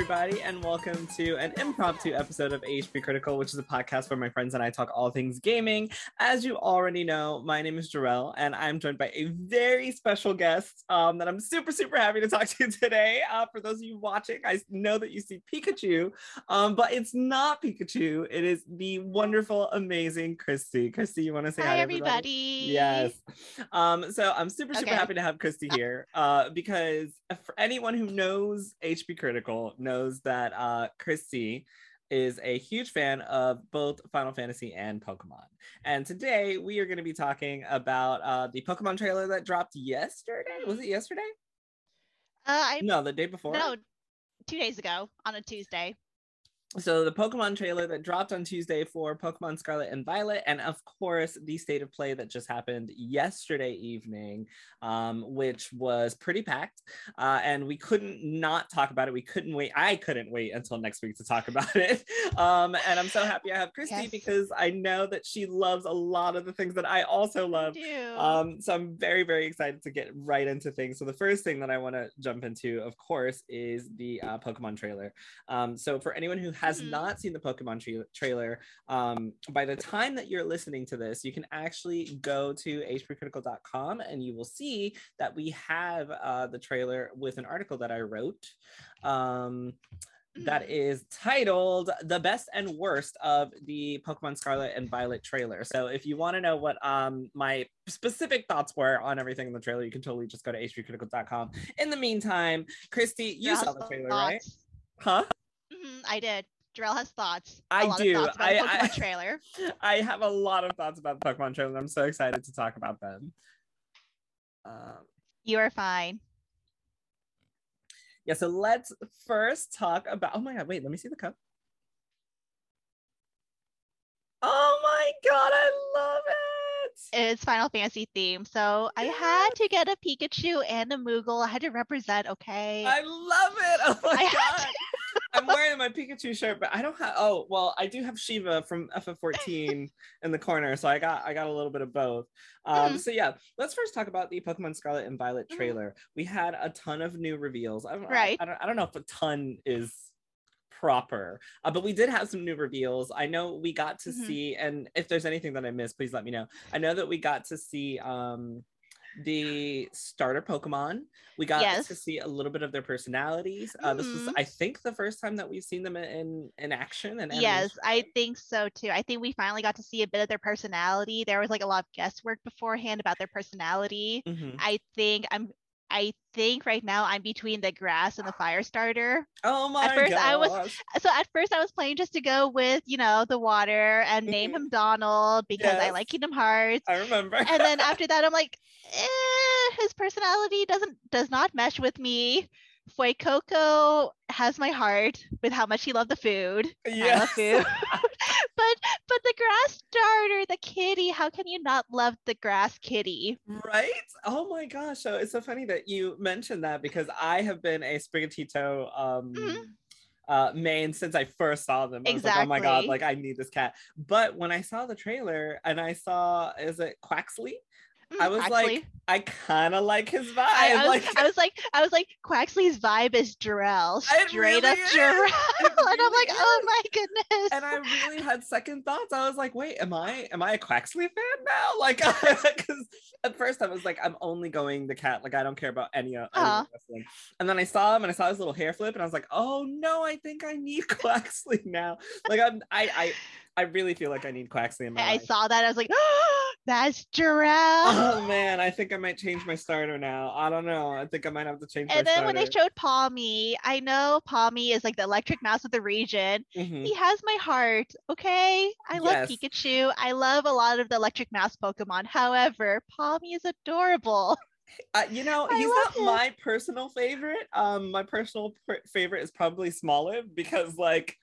Everybody, and welcome to an impromptu episode of HP Critical, which is a podcast where my friends and I talk all things gaming. As you already know, my name is Jarrell, and I'm joined by a very special guest um, that I'm super, super happy to talk to today. Uh, for those of you watching, I know that you see Pikachu, um, but it's not Pikachu. It is the wonderful, amazing Christy. Christy, you want to say hi, hi to everybody? Yes. Um, so I'm super, super Okay. happy to have Christy here uh, because for anyone who knows HP Critical knows that uh, Christy is a huge fan of both Final Fantasy and Pokemon. And today we are going to be talking about uh, the Pokemon trailer that dropped yesterday. Was it yesterday? Uh, I No, the day before. no, two days ago on a Tuesday. So the Pokemon trailer that dropped on Tuesday for Pokemon Scarlet and Violet, and of course the state of play that just happened yesterday evening, um, which was pretty packed, uh, and we couldn't not talk about it. We couldn't wait. I couldn't wait until next week to talk about it. Um, and I'm so happy I have Christy Yes. because I know that she loves a lot of the things that I also love. Do. Um, so I'm very, very excited to get right into things. So the first thing that I want to jump into, of course, is the uh, Pokemon trailer. Um, so for anyone who has Mhm. not seen the Pokemon tra- trailer, um, by the time that you're listening to this, you can actually go to hpcritical.com and you will see that we have uh, the trailer with an article that I wrote. Um, that Mhm. titled the best and worst of the pokemon scarlet and violet trailer so if you want to know what um my specific thoughts were on everything in the trailer you can totally just go to hpcritical.com in the meantime christy you saw the trailer right huh I did. Jarrell has thoughts. I a lot do. Of thoughts about I- the Pokemon I- trailer. i have a lot of thoughts about the pokemon trailer i'm so excited to talk about them um You are fine. yeah so let's first talk about oh my god wait let me see the cup oh my god i love it It's Final Fantasy theme, so I had to get a Pikachu and a Moogle. I had to represent. Okay. I love it. Oh my I god. I'm wearing my Pikachu shirt, but I don't have oh well, I do have Shiva from FF14 in the corner, so I got I got a little bit of both. Um Mhm. so yeah, let's first talk about the Pokemon Scarlet and Violet Mhm. trailer. We had a ton of new reveals. I, don't- Right. I, don't I don't know if a ton is proper uh, but we did have some new reveals i know we got to Mhm. see and if there's anything that i missed please let me know i know that we got to see um the starter pokemon we got to see a little bit of their personalities uh, this was Mhm. i think the first time that we've seen them in in action and Yes, I think so too. I think we finally got to see a bit of their personality. There was like a lot of guesswork beforehand about their personality. Mhm. I think I'm I think right now I'm between the grass and the fire starter. oh my At first I was- So at first I was playing just to go with, you know, the water and name him Donald because I like Kingdom Hearts. i remember And then after that I'm like, eh, his personality doesn't does not mesh with me. Fuecoco has my heart with how much he loved the food. I love food. but but the grass starter, the kitty, how can you not love the grass kitty? Right? Oh my gosh. So it's so funny that you mentioned that because I have been a Sprigatito um Mhm. uh main since I first saw them. I was like, oh my god, like I need this cat. But when I saw the trailer and I saw is it Quaxly? I Mm, was Quaxly. like, I kind of like his vibe. I, I was, like I was like, I was like, Quaxly's vibe is Jarrell, straight up really is. Jarrell, and I'm like, oh my goodness. and I really had second thoughts. I was like, wait, am I am I a Quaxly fan now? Like, because at first I was like, I'm only going the cat. Like, I don't care about any, of Uh-huh. wrestling. And then I saw him and I saw his little hair flip, and I was like, oh no, I think I need Quaxly now. Like, I'm I I I really feel like I need Quaxly in my I life. saw that. I was like, oh, that's Jarrell. Oh man, I think I might change my starter now. I don't know. I think I might have to change my and then when they showed Pawmi, I know Pawmi is like the electric mouse of the region. Mhm. He has my heart, okay? I love Yes. Pikachu. I love a lot of the electric mouse Pokemon. However, Pawmi is adorable. Uh, you know, he's not him. my personal favorite. Um, my personal pr- favorite is probably Smoliv because, like,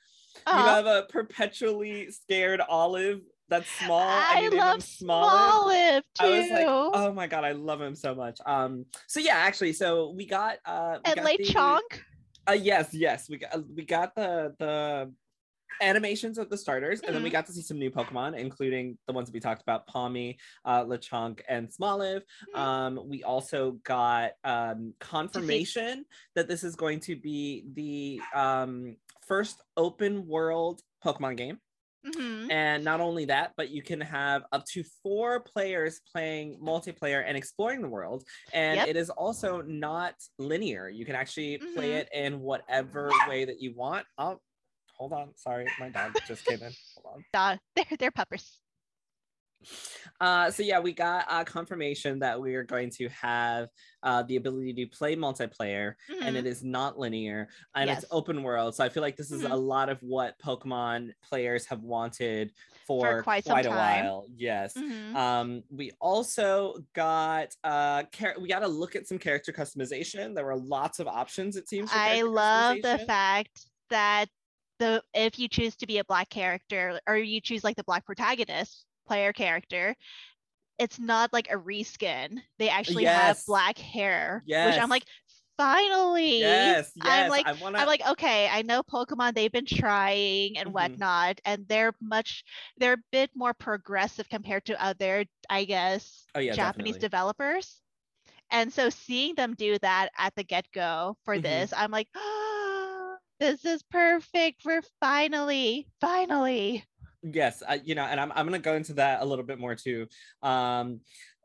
you Uh, have a perpetually scared Olive that's small. and I you him love Smoliv. Smoliv too. I was like, oh my god, I love him so much. Um, so yeah, actually, so we got uh, we and Lechonk. Uh, yes, yes, we got we got the the animations of the starters, and then we Mhm. got to see some new Pokemon, including the ones that we talked about: Pawmi, uh, Lechonk, and Smoliv. Mhm. Um, we also got um, confirmation that this is going to be the um, first open world Pokemon game. Mhm. And not only that, but you can have up to four players playing multiplayer and exploring the world. And Yep. it is also not linear. You can actually play Mhm. it in whatever way that you want. Oh, hold on. Sorry, my dog just came in. Hold on. Duh, they're they're puppers. Uh, so yeah, we got uh, confirmation that we are going to have uh, the ability to play multiplayer, and Mhm. it is not linear, and Yes. it's open world. So I feel like this is Mhm. a lot of what Pokemon players have wanted for, quite some a while. Yes. Mhm. Um, we also got uh, char- we got to look at some character customization. There were lots of options. It seems. I love the fact that the if you choose to be a black character or you choose like the black protagonist player character, it's not like a reskin. They actually have black hair, which I'm like, finally. Yes, yes. I'm like, wanna. I'm like, okay, I know Pokemon, they've been trying and Mhm. whatnot, and they're much, they're a bit more progressive compared to other, I guess, oh yeah, Japanese definitely. developers. And so seeing them do that at the get go for Mhm. this, I'm like, this is perfect. We're finally, finally. Yes I, you know and I'm, I'm gonna go into that a little bit more too um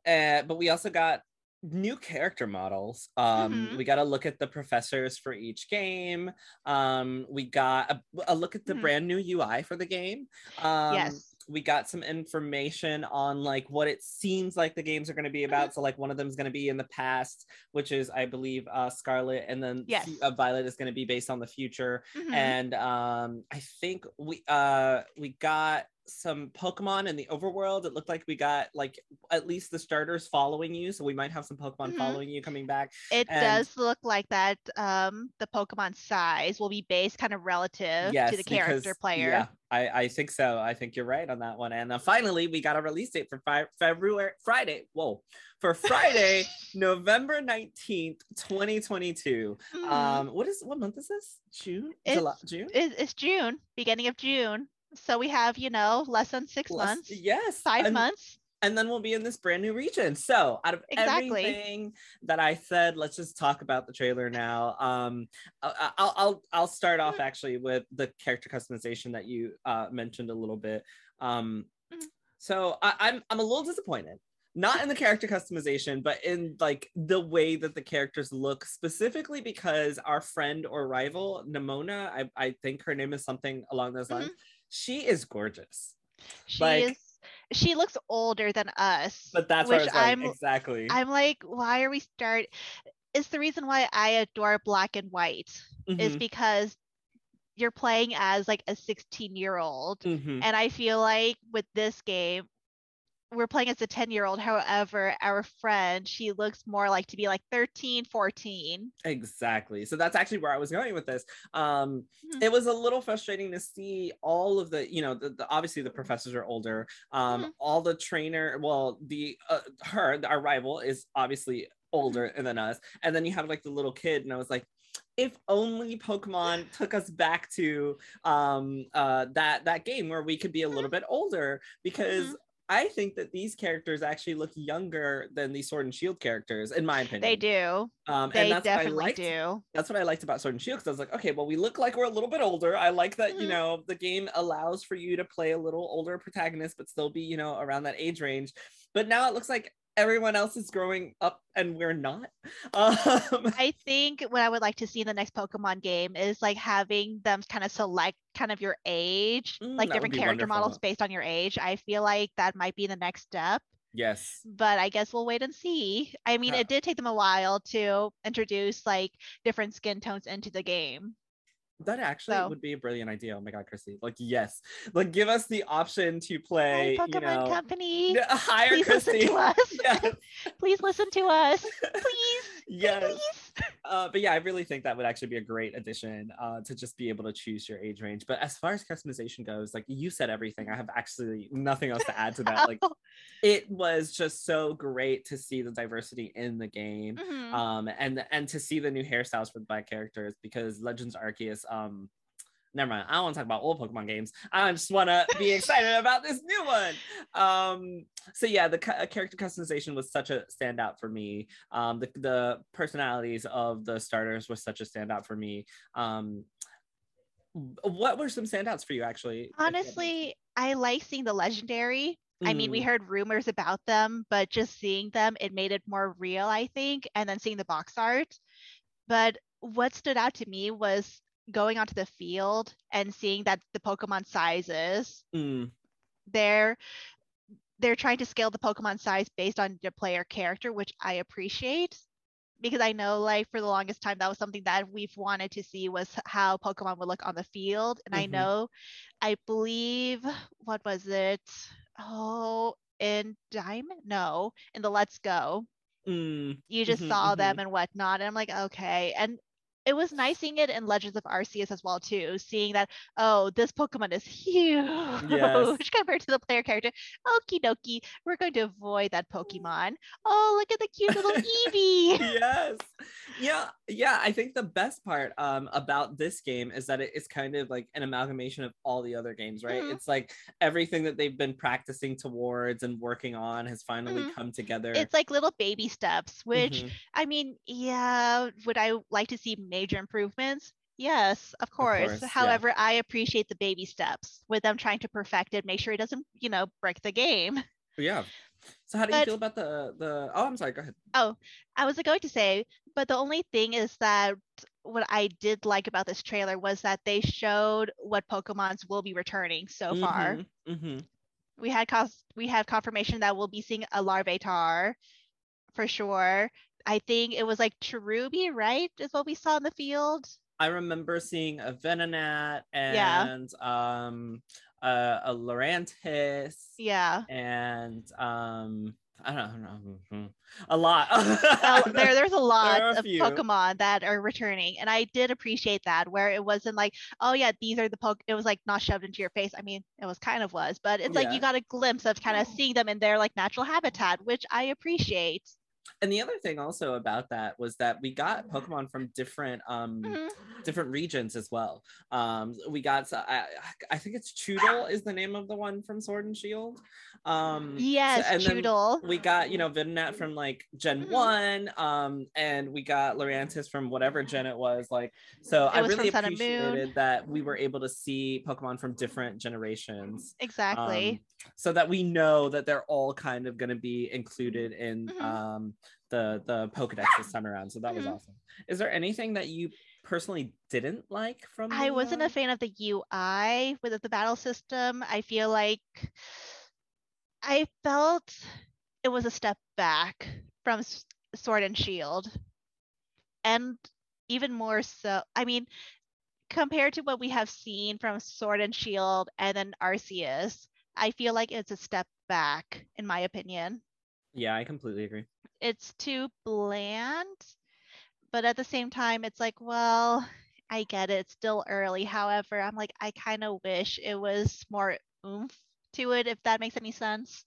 uh, but we also got new character models um Mhm. we got to look at the professors for each game um we got a, a look at the Mhm. brand new ui for the game um yes. We got some information on like what it seems like the games are going to be Mm-hmm. about so like one of them is going to be in the past which is i believe uh scarlet and then Yes. uh, violet is going to be based on the future Mhm. and um i think we uh we got some pokemon in the overworld it looked like we got like at least the starters following you so we might have some pokemon Mhm. following you coming back It and- does look like that um the Pokemon size will be based kind of relative yes to the character because- player. yeah i i think so i think you're right on that one and uh, finally we got a release date for fi- february friday whoa for friday november 19th 2022 Mhm. um what is what month is this june July, june it's June, beginning of June. So we have, you know, less than six Less- months, yes five and- months. and then we'll be in this brand new region. So, out of Exactly. everything that I said, let's just talk about the trailer now. Um, I'll I'll I'll start off Mhm. actually with the character customization that you uh, mentioned a little bit. Um, Mhm. so I, I'm I'm a little disappointed. Not in the character customization, but in like the way that the characters look, specifically because our friend or rival, Nemona, I, I think her name is something along those lines. She is gorgeous. She Like- is she looks older than us. But that's which like, I'm exactly. I'm like, why are we start it's the reason why I adore black and white is Mhm, because you're playing as like a 16 year old. mhm. And I feel like with this game, we're playing as a 10 year old. However, our friend, she looks more like to be like 13, 14. Exactly. So that's actually where I was going with this. Um, Mhm. it was a little frustrating to see all of the, you know, the, the obviously the professors are older. Um, Mhm. all the trainer, well, the uh, her, our rival, is obviously older than us, and then you have like the little kid, and I was like. If only Pokemon took us back to um uh that that game where we could be a little bit older because Mhm. I think that these characters actually look younger than the Sword and Shield characters, in my opinion. They do. Um, They and that's what I definitely liked do. that's what I liked about Sword and Shield because I was like, okay, well, we look like we're a little bit older. I like that, you Mhm. know, the game allows for you to play a little older protagonist, but still be, you know, around that age range. But now it looks like everyone else is growing up and we're not. Um, I think what I would like to see in the next Pokemon game is like having them kind of select kind of your age, Mm, like different character models based on your age. I feel like that might be the next step, yes. but I guess we'll wait and see. I mean, Yeah. it did take them a while to introduce like different skin tones into the game. That actually So- would be a brilliant idea. Oh my God, Chrissy. Like, yes. Like, give us the option to Hi, play, you Pokemon know. Company. Hire Please listen to us. Yes. Please listen to us. Please. yes. Please. Uh, but yeah, I really think that would actually be a great addition uh, to just be able to choose your age range. But as far as customization goes, like you said everything. I have actually nothing else to add to that. Like it was just so great to see the diversity in the game. Mhm. Um, and and to see the new hairstyles for the black characters because Legends Arceus, um, never mind. I don't want to talk about old Pokemon games. I just want to be excited about this new one. Um, so yeah, the ca- character customization was such a standout for me. Um, the the personalities of the starters was such a standout for me. Um, what were some standouts for you actually? Honestly, I like seeing the legendary. Mm. I mean, we Mm, heard rumors about them, but just seeing them, it made it more real, I think. And then seeing the box art. But what stood out to me was going onto the field and seeing that the Pokemon sizes, mm, they're they're trying to scale the Pokemon size based on your player character, which I appreciate because I know like for the longest time that was something that we've wanted to see was how Pokemon would look on the field. And I Mhm. know, I believe, what was it? Oh, in Diamond? No, in the Let's Go. mm, You just mhm, saw mhm. them and whatnot. And I'm like, okay. And it was nice seeing it in Legends of Arceus as well too, seeing that oh this Pokemon is huge compared to the player character. Okie dokie, we're going to avoid that Pokemon. Oh look at the cute little Eevee. yes yeah yeah i think the best part um about this game is that it is kind of like an amalgamation of all the other games right Mhm. it's like everything that they've been practicing towards and working on has finally Mhm. come together It's like little baby steps, which Mhm. I mean, yeah, would I like to see major improvements? Yes, of course. course, yeah. However, I appreciate the baby steps with them trying to perfect it, make sure it doesn't, you know, break the game. yeah so how do you feel about the the oh i'm sorry go ahead Oh, I was going to say, but the only thing is that what I did like about this trailer was that they showed what Pokemons will be returning so far. hmm We had cos- we have confirmation that we'll be seeing a Larvitar for sure. I think it was like Cherubi, right? Is what we saw in the field. i remember seeing a venonat Yeah. and um uh, a lurantis Yeah. and um i don't know mhm. a lot Oh, there, there's a lot a of few. Pokemon that are returning, and I did appreciate that. Where it wasn't like, oh yeah, these are the poke. It was like not shoved into your face. I mean, it was kind of was, but it's like you got a glimpse of kind of seeing them in their like natural habitat, which I appreciate. And the other thing also about that was that we got pokemon from different um Mhm. different regions as well um we got so- I, I think it's Chewtle is the name of the one from sword and shield um so- Yes, and then Chewtle. we got you know Venonat from like gen Mhm. one um and we got Lurantis from whatever gen it was like so It i really from Sun and Moon. appreciated that we were able to see pokemon from different generations Exactly. um, so that we know that they're all kind of going to be included in Mhm. um, the the Pokedex this time around. So that was Mhm. awesome. Is there anything that you personally didn't like from? I the, wasn't uh, a fan of the UI with the battle system. I feel like I felt it was a step back from Sword and Shield. And even more so, I mean, compared to what we have seen from Sword and Shield and then Arceus, I feel like it's a step back, in my opinion. Yeah, I completely agree. It's too bland, but at the same time, it's like, well, I get it. It's still early. However, I'm like, I kind of wish it was more oomph to it, if that makes any sense.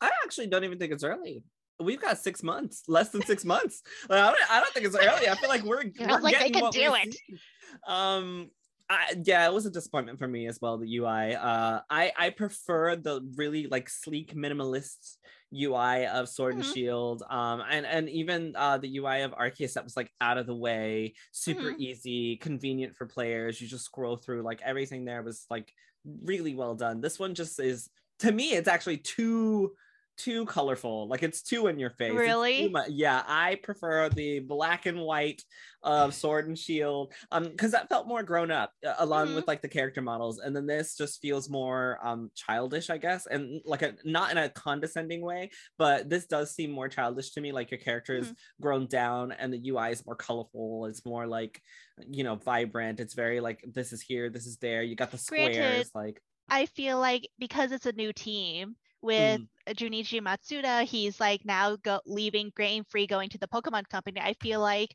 I actually don't even think it's early. We've got six months, less than six months. Like, I, don't, I don't think it's early. I feel like we're, we're like they what do it. see. Um, I, yeah, it was a disappointment for me as well. The UI. Uh, I I prefer the really like sleek minimalist UI of Sword and Mhm. Shield. Um, and and even uh the UI of Arceus that was like out of the way, super Mhm. easy, convenient for players. You just scroll through like everything there was like really well done. This one just is to me. It's actually too too colorful like it's too in your face Really? yeah i prefer the black and white of sword and shield um because that felt more grown up uh, along Mhm. with like the character models and then this just feels more um childish i guess and like a not in a condescending way but this does seem more childish to me like your character is grown down and the ui is more colorful it's more like you know vibrant it's very like this is here this is there you got the squares Granted, like I feel like because it's a new team with Mm. Junichi Masuda, he's like now go leaving Game Freak, going to the Pokemon Company. I feel like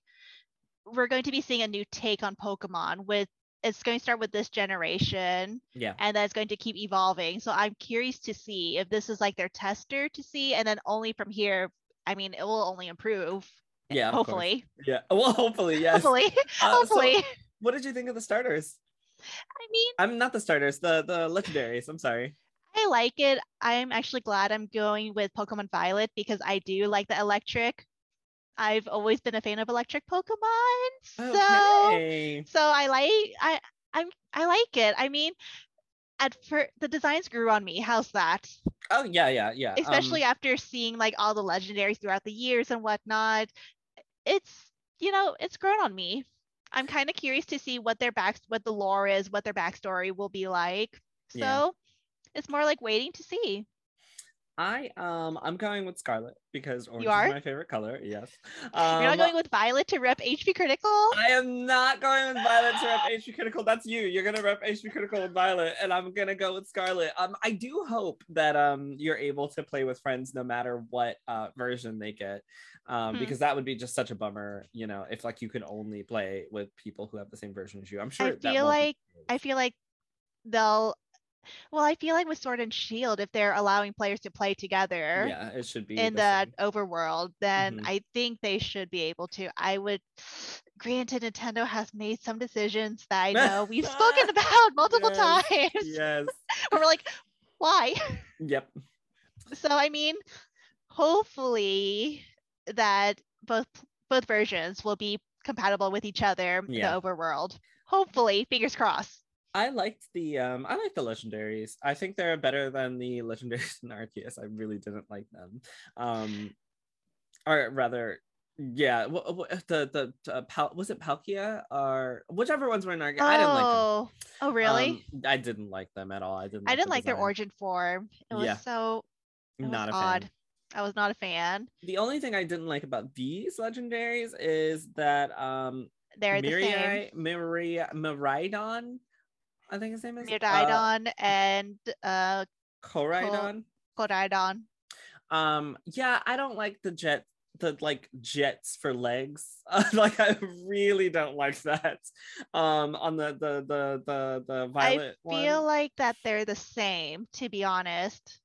we're going to be seeing a new take on Pokemon with it's going to start with this generation yeah and then it's going to keep evolving. So I'm curious to see if this is like their tester to see and then only from here, I mean, it will only improve. yeah course. hopefully. yeah well hopefully yes Hopefully. Uh, so hopefully. what did you think of the starters I mean, I'm not the starters, the the legendaries. I'm sorry. I like it. I'm actually glad I'm going with Pokemon Violet because I do like the electric. I've always been a fan of electric Pokemon. So Okay. so I like I I'm I like it. I mean, at first the designs grew on me. How's that? Oh yeah, yeah, yeah. um, Especially after seeing like all the legendaries throughout the years and whatnot. It's you know, it's grown on me. I'm kind of curious to see what their back what the lore is, what their backstory will be like. So Yeah. It's more like waiting to see. I um I'm going with Scarlet because orange are? is my favorite color. Yes. You're not Um, going with Violet to rep HP Critical? I am not going with Violet to rep HP Critical. That's you. You're gonna rep HP Critical with Violet, and I'm gonna go with Scarlet. Um, I do hope that um you're able to play with friends no matter what uh version they get, um Hmm. because that would be just such a bummer, you know, if like you could only play with people who have the same version as you. I'm sure. I feel like- I feel like they'll well, I feel like with Sword and Shield, if they're allowing players to play together yeah, it should be in the the overworld, then Mhm. I think they should be able to. I would granted Nintendo has made some decisions that I know we've spoken about multiple Yes, times. Yes. We're like, why? Yep. So I mean, hopefully that both both versions will be compatible with each other Yeah. in the overworld. Hopefully, fingers crossed. I liked the um I like the legendaries. I think they're better than the legendaries in Arceus. I really didn't like them. Um or rather yeah, wh- the the uh, Pal- was it Palkia or whichever ones were in Arceus. I didn't like them. Oh, oh really? Um, I didn't like them at all. I didn't I like didn't the like their origin form. It was Yeah. so it was Not a odd. fan. I was not a fan. The only thing I didn't like about these legendaries is that um They're the same. Mirai Mirai Miraidon, I think his name is uh, Miraidon and uh. Koraidon. Um, yeah, I don't like the jet, the like jets for legs. like I really don't like that. Um, on the the the the the violet I feel one. like that they're the same, to be honest.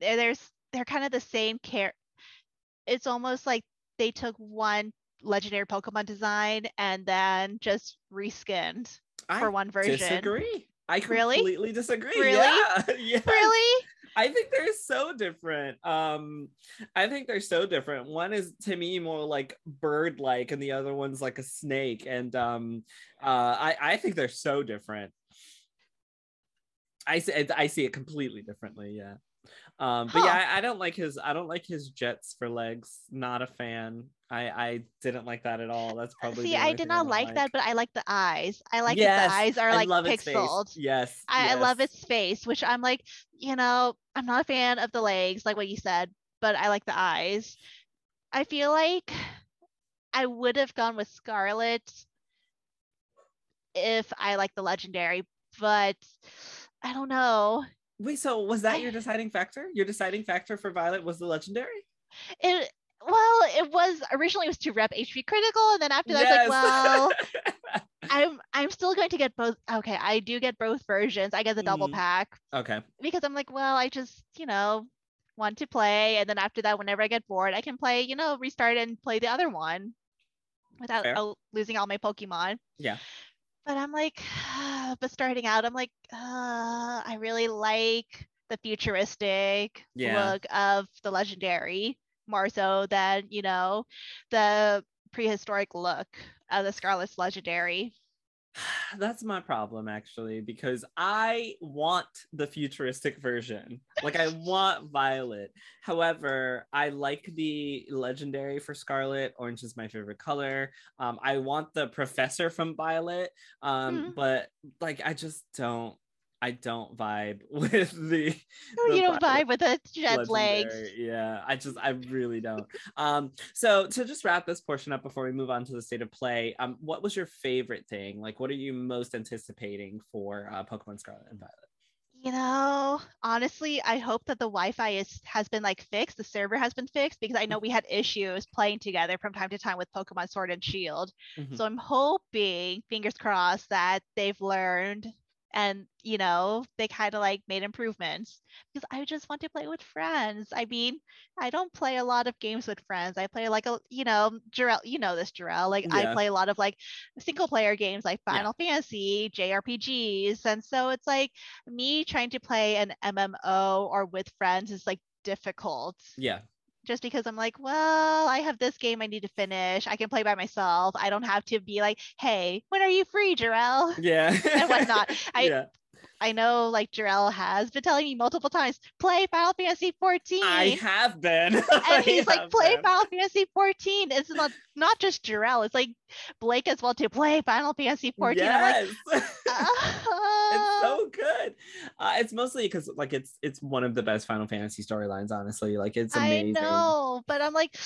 They're, there's they're kind of the same care. It's almost like they took one legendary Pokemon design and then just reskinned for one version. disagree. I Really? completely disagree. Really? Yeah. yes. Really? I think they're so different. Um, I think they're so different. One is to me more like bird-like, and the other one's like a snake. And um, uh, I I think they're so different. I see I see it completely differently. Yeah. Um, but Huh. yeah, I, I don't like his I don't like his jets for legs. Not a fan. I I didn't like that at all. That's probably See, I did not don't like that, but I like the eyes. I like Yes, that the eyes are I like pixeled. Yes, I, I love yes. its face, which I'm like, you know, I'm not a fan of the legs, like what you said, but I like the eyes. I feel like I would have gone with Scarlet if I like the legendary, but I don't know. Wait, so was that I- your deciding factor? Your deciding factor for Violet was the legendary? It well, it was originally it was to rep HP critical, and then after that, it's like, well, I'm I'm still going to get both. Okay, I do get both versions. I get the double Mhm. pack. okay. because I'm like, well, I just, you know, want to play. And then after that, whenever I get bored, I can play, you know, restart and play the other one without Fair. losing all my Pokemon. Yeah. But I'm like, but starting out, I'm like, uh, I really like the futuristic Yeah. look of the legendary more so than, you know, the prehistoric look of the Scarlet's legendary. That's my problem actually, because I want the futuristic version. Like I want Violet. However, I like the legendary for Scarlet. Orange is my favorite color. Um, I want the professor from Violet. Um, Mhm. but like I just don't I don't vibe with the, Oh, the you don't vibe with the jet legs. Yeah, I just I really don't. um, so to just wrap this portion up before we move on to the state of play, um, what was your favorite thing? Like, what are you most anticipating for uh, Pokemon Scarlet and Violet? You know, honestly, I hope that the Wi-Fi is has been like fixed, the server has been fixed because I know we had issues playing together from time to time with Pokemon Sword and Shield. Mhm. So I'm hoping, fingers crossed, that they've learned and you know they kind of like made improvements because i just want to play with friends i mean i don't play a lot of games with friends i play like a you know Jarell, you know this Jarell. like yeah. i play a lot of like single player games like final yeah. fantasy jrpgs and so it's like me trying to play an mmo or with friends is like difficult yeah just because I'm like, well, I have this game I need to finish. I can play by myself. I don't have to be like, hey, when are you free, Jarell? Yeah. and whatnot. I yeah. I know like Jarell has been telling me multiple times, play Final Fantasy 14. I have been. and he's like, play been. Final Fantasy 14. It's not not just Jarell, it's like Blake as well to play Final Fantasy 14. Yes. Like, it's so good. Uh, it's mostly because like it's it's one of the best Final Fantasy storylines, honestly. Like it's amazing. I know, but I'm like,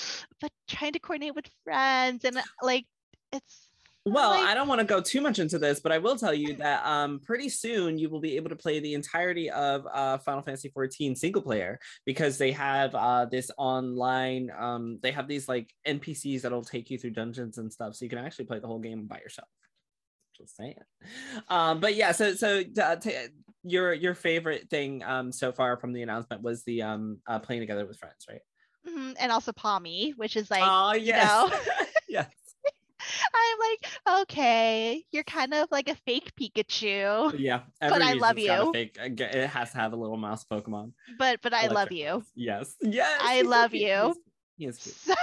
but trying to coordinate with friends and like it's well, like... I don't want to go too much into this, but I will tell you that um, pretty soon you will be able to play the entirety of uh, Final Fantasy 14 single player because they have uh, this online. Um, they have these like NPCs that'll take you through dungeons and stuff, so you can actually play the whole game by yourself. Just saying. Um, but yeah, so so uh, t- your your favorite thing um, so far from the announcement was the um, uh, playing together with friends, right? Mm-hmm. And also Palmy, which is like, oh yes, you know, yes. I'm like, okay, you're kind of like a fake Pikachu. Yeah, but I love you. Fake, it has to have a little mouse Pokemon. But but I Electric love you. Yes, yes. I love you. Yes. So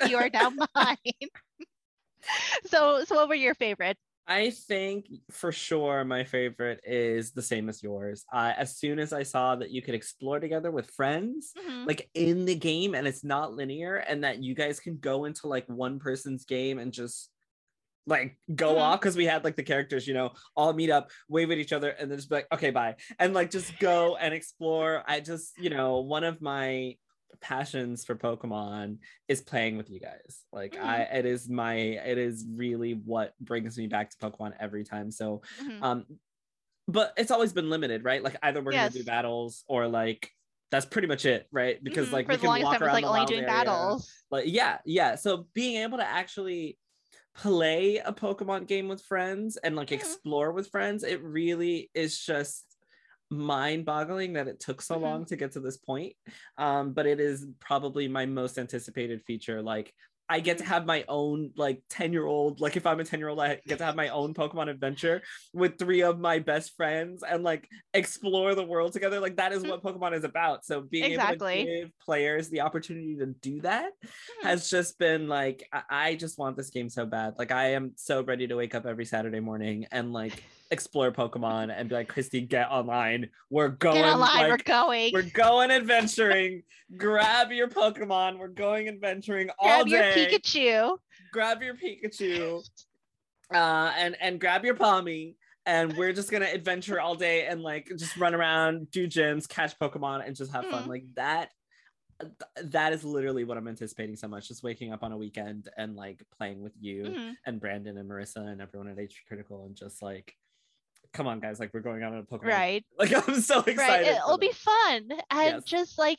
you are now mine. so so what were your favorites? I think for sure my favorite is the same as yours. Uh, as soon as I saw that you could explore together with friends, mm-hmm. like in the game, and it's not linear, and that you guys can go into like one person's game and just like go mm-hmm. off because we had like the characters, you know, all meet up, wave at each other, and then just be like, okay, bye, and like just go and explore. I just, you know, one of my passions for Pokemon is playing with you guys. Like mm-hmm. I it is my it is really what brings me back to Pokemon every time. So mm-hmm. um but it's always been limited, right? Like either we're yes. gonna do battles or like that's pretty much it, right? Because mm-hmm. like for we the longest time, it was like only doing area. battles. Like yeah, yeah. So being able to actually play a Pokemon game with friends and like mm-hmm. explore with friends, it really is just mind boggling that it took so mm-hmm. long to get to this point. Um, but it is probably my most anticipated feature. Like I get to have my own like 10 year old, like if I'm a 10 year old, I get to have my own Pokemon adventure with three of my best friends and like explore the world together. Like that is what Pokemon is about. So being exactly. able to give players the opportunity to do that mm-hmm. has just been like, I-, I just want this game so bad. Like I am so ready to wake up every Saturday morning and like explore Pokemon and be like, Christy, get online. We're going. Get online. Like, we're going. We're going adventuring. Grab your Pokemon. We're going adventuring all grab day. Grab your Pikachu. Grab your Pikachu. Uh, and and grab your Pawmi. And we're just gonna adventure all day and like just run around, do gyms, catch Pokemon, and just have fun. Mm. Like that that is literally what I'm anticipating so much. Just waking up on a weekend and like playing with you mm-hmm. and Brandon and Marissa and everyone at HP Critical and just like come on guys like we're going out on a pokemon right like i'm so excited right. it'll be fun and yes. just like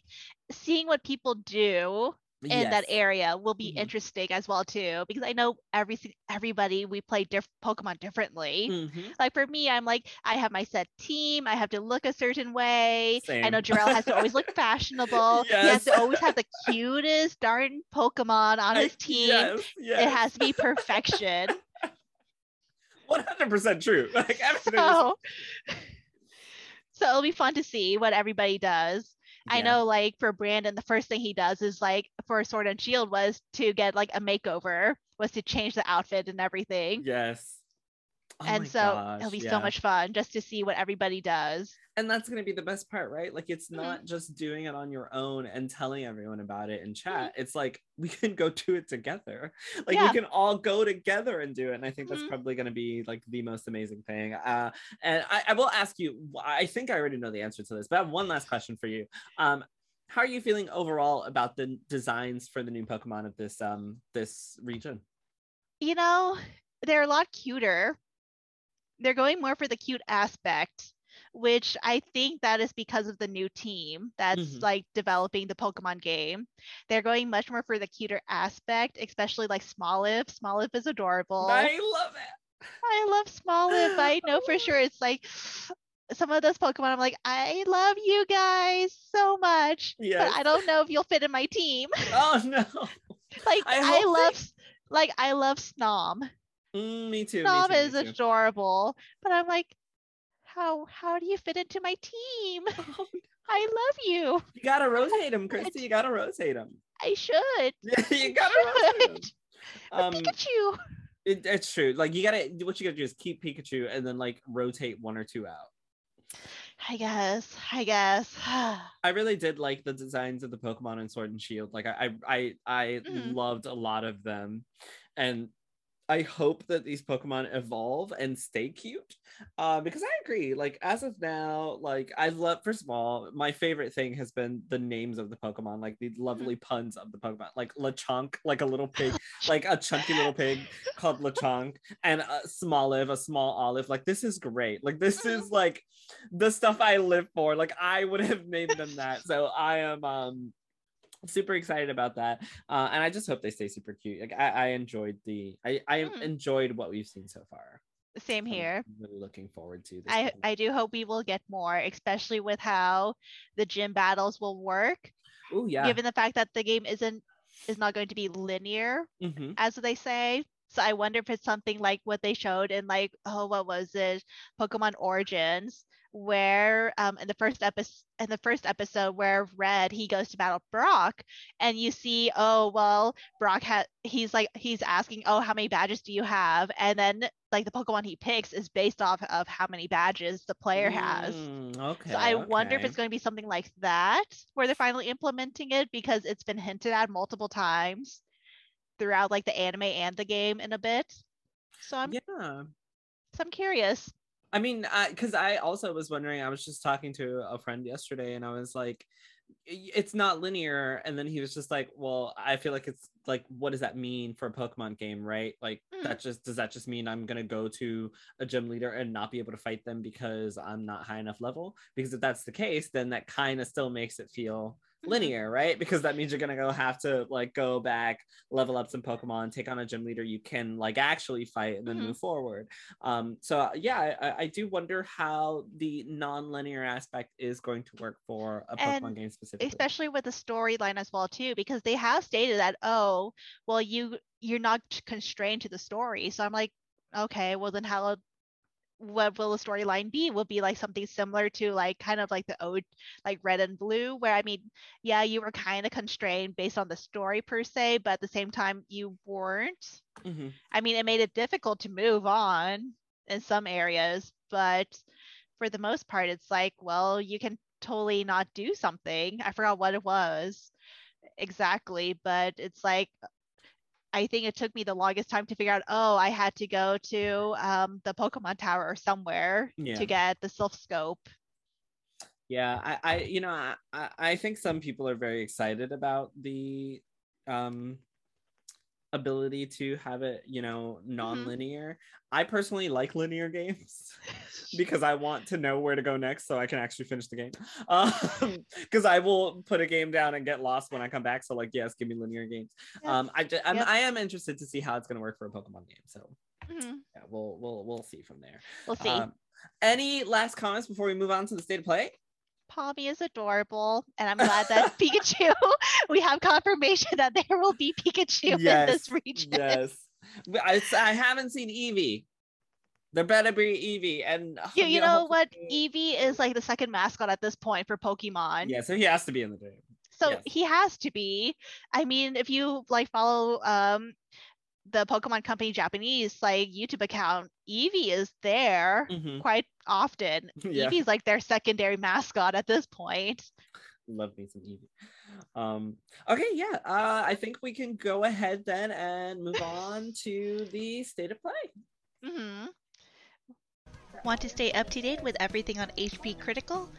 seeing what people do in yes. that area will be mm-hmm. interesting as well too because i know everything everybody we play diff- pokemon differently mm-hmm. like for me i'm like i have my set team i have to look a certain way Same. i know Jarell has to always look fashionable yes. he has to always have the cutest darn pokemon on his team yes. it has to be perfection 100% true. Like so, so it'll be fun to see what everybody does. Yeah. I know, like for Brandon, the first thing he does is like for Sword and Shield was to get like a makeover, was to change the outfit and everything. Yes. Oh and so gosh, it'll be yeah. so much fun just to see what everybody does and that's going to be the best part right like it's mm-hmm. not just doing it on your own and telling everyone about it in chat mm-hmm. it's like we can go do it together like yeah. we can all go together and do it and i think that's mm-hmm. probably going to be like the most amazing thing uh, and I, I, will ask you i think i already know the answer to this but i have one last question for you um how are you feeling overall about the designs for the new pokemon of this um this region you know they're a lot cuter they're going more for the cute aspect which I think that is because of the new team that's mm-hmm. like developing the Pokemon game. They're going much more for the cuter aspect, especially like Smoliv. Smoliv is adorable. I love it. I love Smoliv. I know for sure it's like some of those Pokemon. I'm like, I love you guys so much, yes. but I don't know if you'll fit in my team. Oh no! like I, I love, they... like I love Snom. Mm, me too. Too, is too. adorable, but I'm like, how how do you fit into my team? Oh, no. I love you. You gotta rotate him, Christy. You gotta rotate him. I should. Yeah, you gotta rotate him. Um, Pikachu. It, it's true. Like you gotta, what you gotta do is keep Pikachu and then like rotate one or two out. I guess. I guess. I really did like the designs of the Pokemon in Sword and Shield. Like I, I, I, mm-hmm. loved a lot of them, and I hope that these Pokemon evolve and stay cute. Uh, because I agree. Like as of now, like I love. First of all, my favorite thing has been the names of the Pokemon, like the lovely mm-hmm. puns of the Pokemon, like Lechonk, like a little pig, like a chunky little pig called Lechonk, and a Smoliv, a small olive. Like this is great. Like this is mm-hmm. like the stuff I live for. Like I would have named them that. So I am um super excited about that uh, and i just hope they stay super cute like i, I enjoyed the i i mm. enjoyed what we've seen so far. Same here. I'm really looking forward to this i i do hope we will get more especially with how the gym battles will work oh yeah. given the fact that the game isn't is not going to be linear mm-hmm. as they say so I wonder if it's something like what they showed in like oh what was it Pokemon Origins where um, in the first episode in the first episode where Red he goes to battle Brock and you see oh well Brock had he's like he's asking oh how many badges do you have and then like the Pokemon he picks is based off of how many badges the player has. Mm, okay. So I okay. wonder if it's going to be something like that where they're finally implementing it because it's been hinted at multiple times throughout like the anime and the game in a bit. So I'm yeah. So I'm curious. I mean, because I, I also was wondering. I was just talking to a friend yesterday, and I was like, "It's not linear." And then he was just like, "Well, I feel like it's like, what does that mean for a Pokemon game, right? Like, mm. that just does that just mean I'm gonna go to a gym leader and not be able to fight them because I'm not high enough level? Because if that's the case, then that kind of still makes it feel. Linear, right? Because that means you're gonna go have to like go back, level up some Pokemon, take on a gym leader you can like actually fight, and then mm-hmm. move forward. Um, so yeah, I, I, do wonder how the non-linear aspect is going to work for a Pokemon and game specifically, especially with the storyline as well too, because they have stated that oh, well you you're not constrained to the story. So I'm like, okay, well then how what will the storyline be? Will be like something similar to like kind of like the old like red and blue where i mean yeah you were kind of constrained based on the story per se but at the same time you weren't. Mm-hmm. i mean it made it difficult to move on in some areas but for the most part it's like well you can totally not do something. I forgot what it was exactly but it's like I think it took me the longest time to figure out, oh, I had to go to um, the Pokemon Tower or somewhere yeah. to get the Silph Scope. Yeah, I, I you know, I, I think some people are very excited about the um ability to have it, you know, mm-hmm. non-linear. Mm-hmm. I personally like linear games because I want to know where to go next so I can actually finish the game. Um because I will put a game down and get lost when I come back. So like, yes, give me linear games. Um I just, I'm, yep. I am interested to see how it's going to work for a Pokemon game. So mm-hmm. yeah, we'll we'll we'll see from there. We'll see. Um, any last comments before we move on to the state of play? Pawmi is adorable, and I'm glad that Pikachu. we have confirmation that there will be Pikachu yes, in this region. Yes, I, I haven't seen Eevee. There better be Eevee, and you, you, you know, know what? Eevee is like the second mascot at this point for Pokemon. Yeah, so he has to be in the game. So yes. he has to be. I mean, if you like follow um the Pokemon Company Japanese like YouTube account, Eevee is there mm-hmm. quite often. Yeah. Eevee's like their secondary mascot at this point. Love me some Eevee. Um, okay, yeah. Uh, I think we can go ahead then and move on to the state of play. Mm-hmm. Want to stay up to date with everything on HP Critical?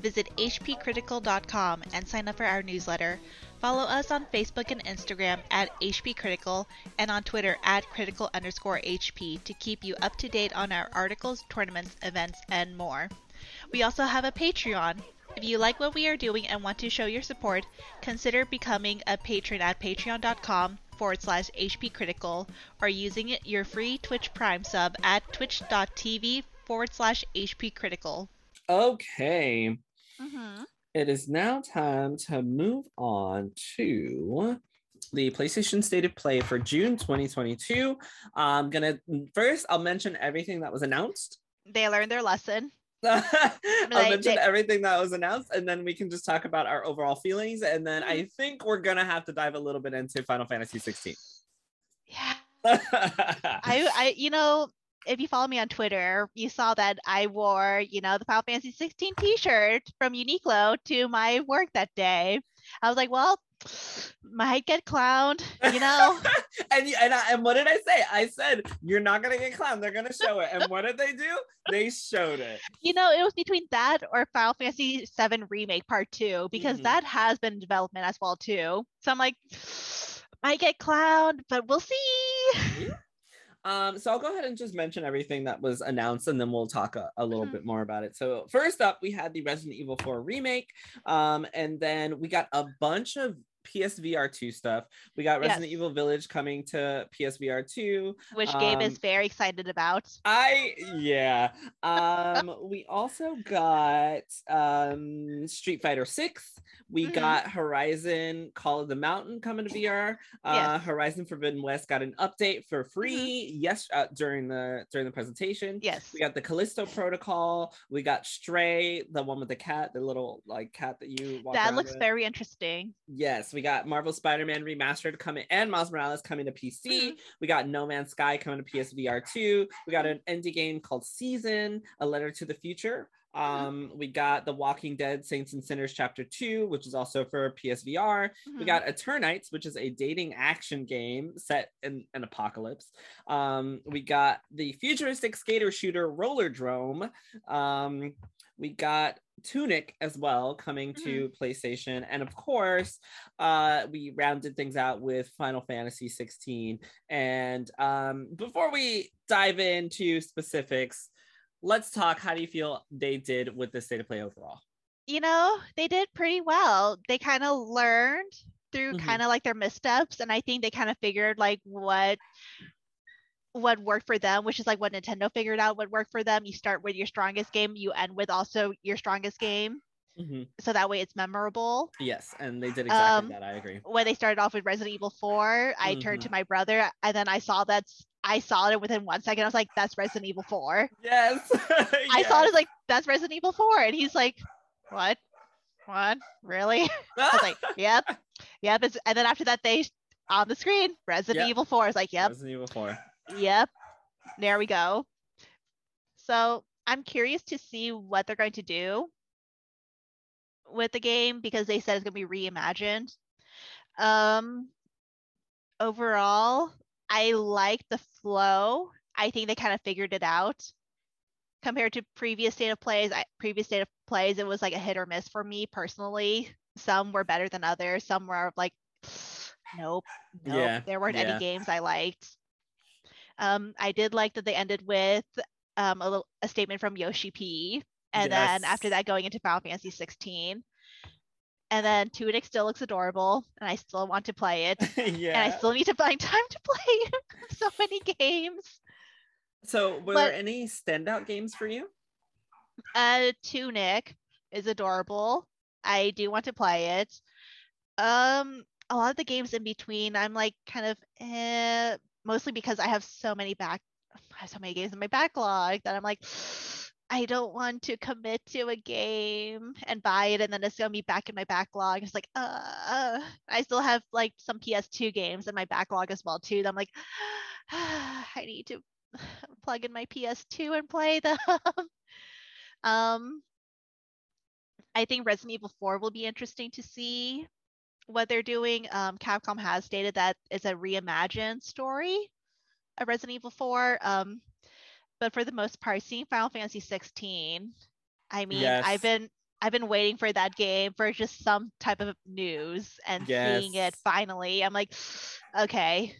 Visit hpcritical.com and sign up for our newsletter. Follow us on Facebook and Instagram at HP Critical and on Twitter at critical underscore HP to keep you up to date on our articles, tournaments, events, and more. We also have a Patreon. If you like what we are doing and want to show your support, consider becoming a patron at patreon.com forward slash HP Critical or using your free Twitch Prime sub at twitch.tv forward slash HP Critical. Okay. Mm-hmm. It is now time to move on to the PlayStation State of Play for June 2022. I'm gonna first I'll mention everything that was announced. They learned their lesson. I'll like, mention they... everything that was announced, and then we can just talk about our overall feelings. And then I mm-hmm. think we're gonna have to dive a little bit into Final Fantasy 16. Yeah. I, I, you know, if you follow me on Twitter, you saw that I wore, you know, the Final Fantasy 16 T-shirt from Uniqlo to my work that day. I was like, well, might get clowned, you know. and and, I, and what did I say? I said you're not gonna get clowned. They're gonna show it. And what did they do? They showed it. You know, it was between that or Final Fantasy VII Remake Part Two because mm-hmm. that has been in development as well too. So I'm like, might get clowned, but we'll see. Um, so I'll go ahead and just mention everything that was announced and then we'll talk a, a little mm-hmm. bit more about it. So first up, we had the Resident Evil 4 remake. Um, and then we got a bunch of PSVR 2 stuff. We got Resident yes. Evil Village coming to PSVR 2. Which um, Gabe is very excited about. I yeah. Um we also got um Street Fighter 6. We mm-hmm. got Horizon Call of the Mountain coming to VR. Uh yes. Horizon Forbidden West got an update for free mm-hmm. yes uh, during the during the presentation. Yes. We got the Callisto Protocol. We got Stray, the one with the cat, the little like cat that you That looks with. very interesting. Yes, we got Marvel Spider-Man remastered coming and Miles Morales coming to PC. Mm-hmm. We got No Man's Sky coming to PSVR 2. We got an indie game called Season, A Letter to the Future. Mm-hmm. Um, we got The Walking Dead Saints and Sinners Chapter 2, which is also for PSVR. Mm-hmm. We got Eternights, which is a dating action game set in an apocalypse. Um, we got the futuristic skater shooter Rollerdrome. Um, we got Tunic as well coming mm-hmm. to PlayStation. And of course, uh, we rounded things out with Final Fantasy 16. And um, before we dive into specifics, let's talk. How do you feel they did with the state of play overall? You know, they did pretty well. They kind of learned through mm-hmm. kind of like their missteps. And I think they kind of figured like what what worked for them, which is like what Nintendo figured out what worked for them. You start with your strongest game, you end with also your strongest game. Mm-hmm. So that way it's memorable. Yes, and they did exactly um, that. I agree. When they started off with Resident Evil 4, I mm-hmm. turned to mm-hmm. my brother and then I saw that I saw it within one second. I was like, that's Resident Evil 4. Yes. yes. I saw it as like, that's Resident Evil 4. And he's like, what? What? Really? I was like, yep. Yep. It's, and then after that, they on the screen, Resident yep. Evil 4. I was like, yep. Resident Evil 4. Yep. There we go. So I'm curious to see what they're going to do with the game because they said it's going to be reimagined. Um, overall, I like the flow. I think they kind of figured it out compared to previous state of plays. I, previous state of plays, it was like a hit or miss for me personally. Some were better than others. Some were like, nope, nope. Yeah, there weren't yeah. any games I liked. Um, I did like that they ended with um, a, little, a statement from Yoshi P. And yes. then after that, going into Final Fantasy 16. And then Tunic still looks adorable, and I still want to play it. yeah. And I still need to find time to play so many games. So, were but, there any standout games for you? Uh, Tunic is adorable. I do want to play it. Um, a lot of the games in between, I'm like kind of eh, mostly because I have so many back I have so many games in my backlog that I'm like I don't want to commit to a game and buy it and then it's gonna be back in my backlog. It's like, uh, I still have like some PS2 games in my backlog as well too. I'm like, I need to plug in my PS2 and play them. um, I think Resident Evil 4 will be interesting to see what they're doing. Um, Capcom has stated that it's a reimagined story of Resident Evil 4. Um, but for the most part, seeing Final Fantasy 16, I mean, yes. I've been I've been waiting for that game for just some type of news and yes. seeing it finally. I'm like, okay.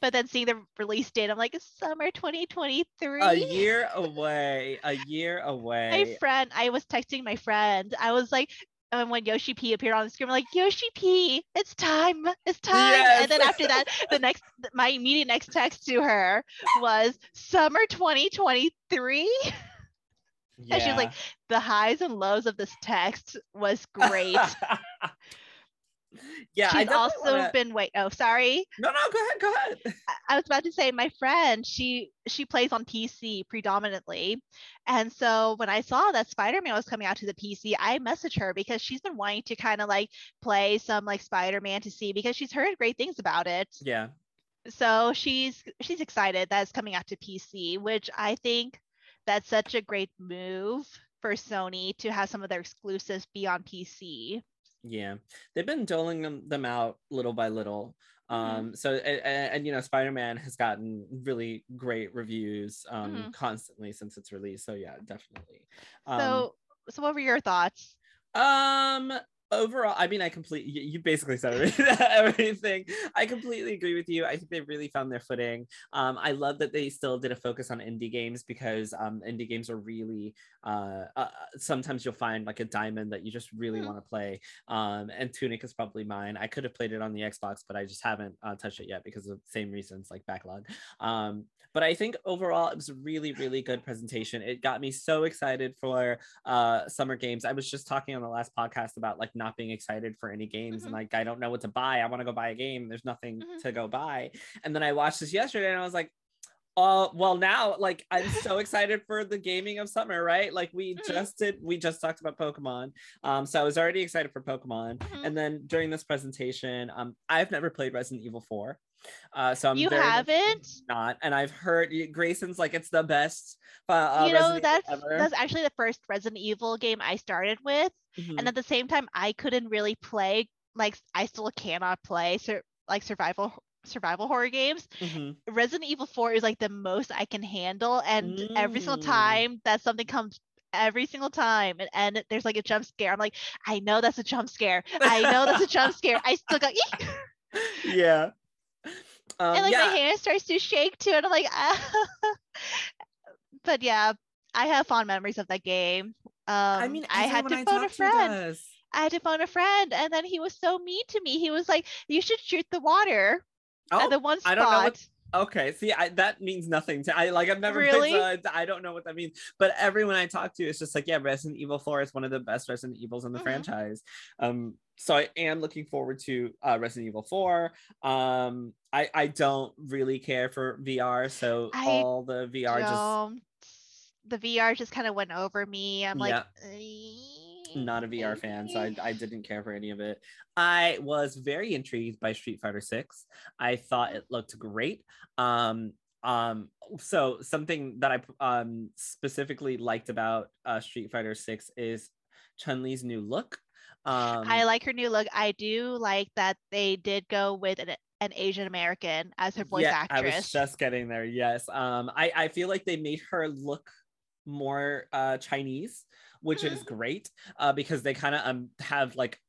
But then seeing the release date, I'm like, summer 2023. A year away. A year away. My friend, I was texting my friend. I was like, and when Yoshi P appeared on the screen, I'm like, Yoshi P, it's time, it's time. Yes. And then after that, the next, my immediate next text to her was summer 2023. Yeah. And she was like, the highs and lows of this text was great. yeah, She's also wanna- been wait. Oh, sorry. No, no, go ahead, go ahead. I- I was about to say my friend, she she plays on PC predominantly. And so when I saw that Spider-Man was coming out to the PC, I messaged her because she's been wanting to kind of like play some like Spider-Man to see because she's heard great things about it. Yeah. So she's she's excited that it's coming out to PC, which I think that's such a great move for Sony to have some of their exclusives be on PC. Yeah, they've been doling them, them out little by little. Mhm. Um, so and, and you know, Spider-Man has gotten really great reviews um Mhm. constantly since its release. So yeah, definitely. Um, So so what were your thoughts? um overall i mean i completely you basically said everything, i completely agree with you. I think they really found their footing. Um i love that they still did a focus on indie games because um indie games are really uh, uh sometimes you'll find like a diamond that you just really Mhm. want to play. Um and tunic is probably mine. I could have played it on the xbox but i just haven't uh, touched it yet because of same reasons like backlog. Um but i think overall it was a really really good presentation. It got me so excited for uh summer games. I was just talking on the last podcast about like not being excited for any games and Mhm. like i don't know what to buy i want to go buy a game there's nothing Mhm. to go buy and then i watched this yesterday and i was like uh well now like i'm so excited for the gaming of summer right like we Mhm. just did we just talked about pokemon um so i was already excited for pokemon Mhm. and then during this presentation um i've never played resident evil 4 uh so i'm You very haven't? not and i've heard Grayson's like it's the best uh, uh, you know, Resident that's ever. that's actually the first Resident Evil game I started with. Mhm. And at the same time I couldn't really play like I still cannot play sur- like survival survival horror games. Mhm. Resident Evil 4 is like the most I can handle and every single Mm. time that something comes every single time and, and there's like a jump scare i'm like i know that's a jump scare i know that's a jump scare i still go "Eek!" yeah um, and like yeah my hand starts to shake too and i'm like ah. but yeah i have fond memories of that game um i mean i had to phone a friend does. i had to phone a friend and then he was so mean to me he was like you should shoot the water oh at the one I spot don't know what- Okay, see, I, that means nothing to I like I've never played, Really? so I, I don't know what that means. But everyone I talk to is just like, yeah, Resident Evil 4 is one of the best Resident Evils in the Mhm. franchise. Um, so I am looking forward to uh, Resident Evil 4. Um, I I don't really care for VR, so I all the VR just don't the VR just kind of went over me. I'm like, not a VR fan, so I, I didn't care for any of it. I was very intrigued by Street Fighter 6. I thought it looked great. Um, um, so something that I um specifically liked about uh, Street Fighter 6 is Chun Li's new look. Um, I like her new look. I do like that they did go with an, an Asian American as her voice yeah, I was just getting there. Yes. Um, I, I feel like they made her look more uh Chinese, which is great. Uh, because they kind of um have like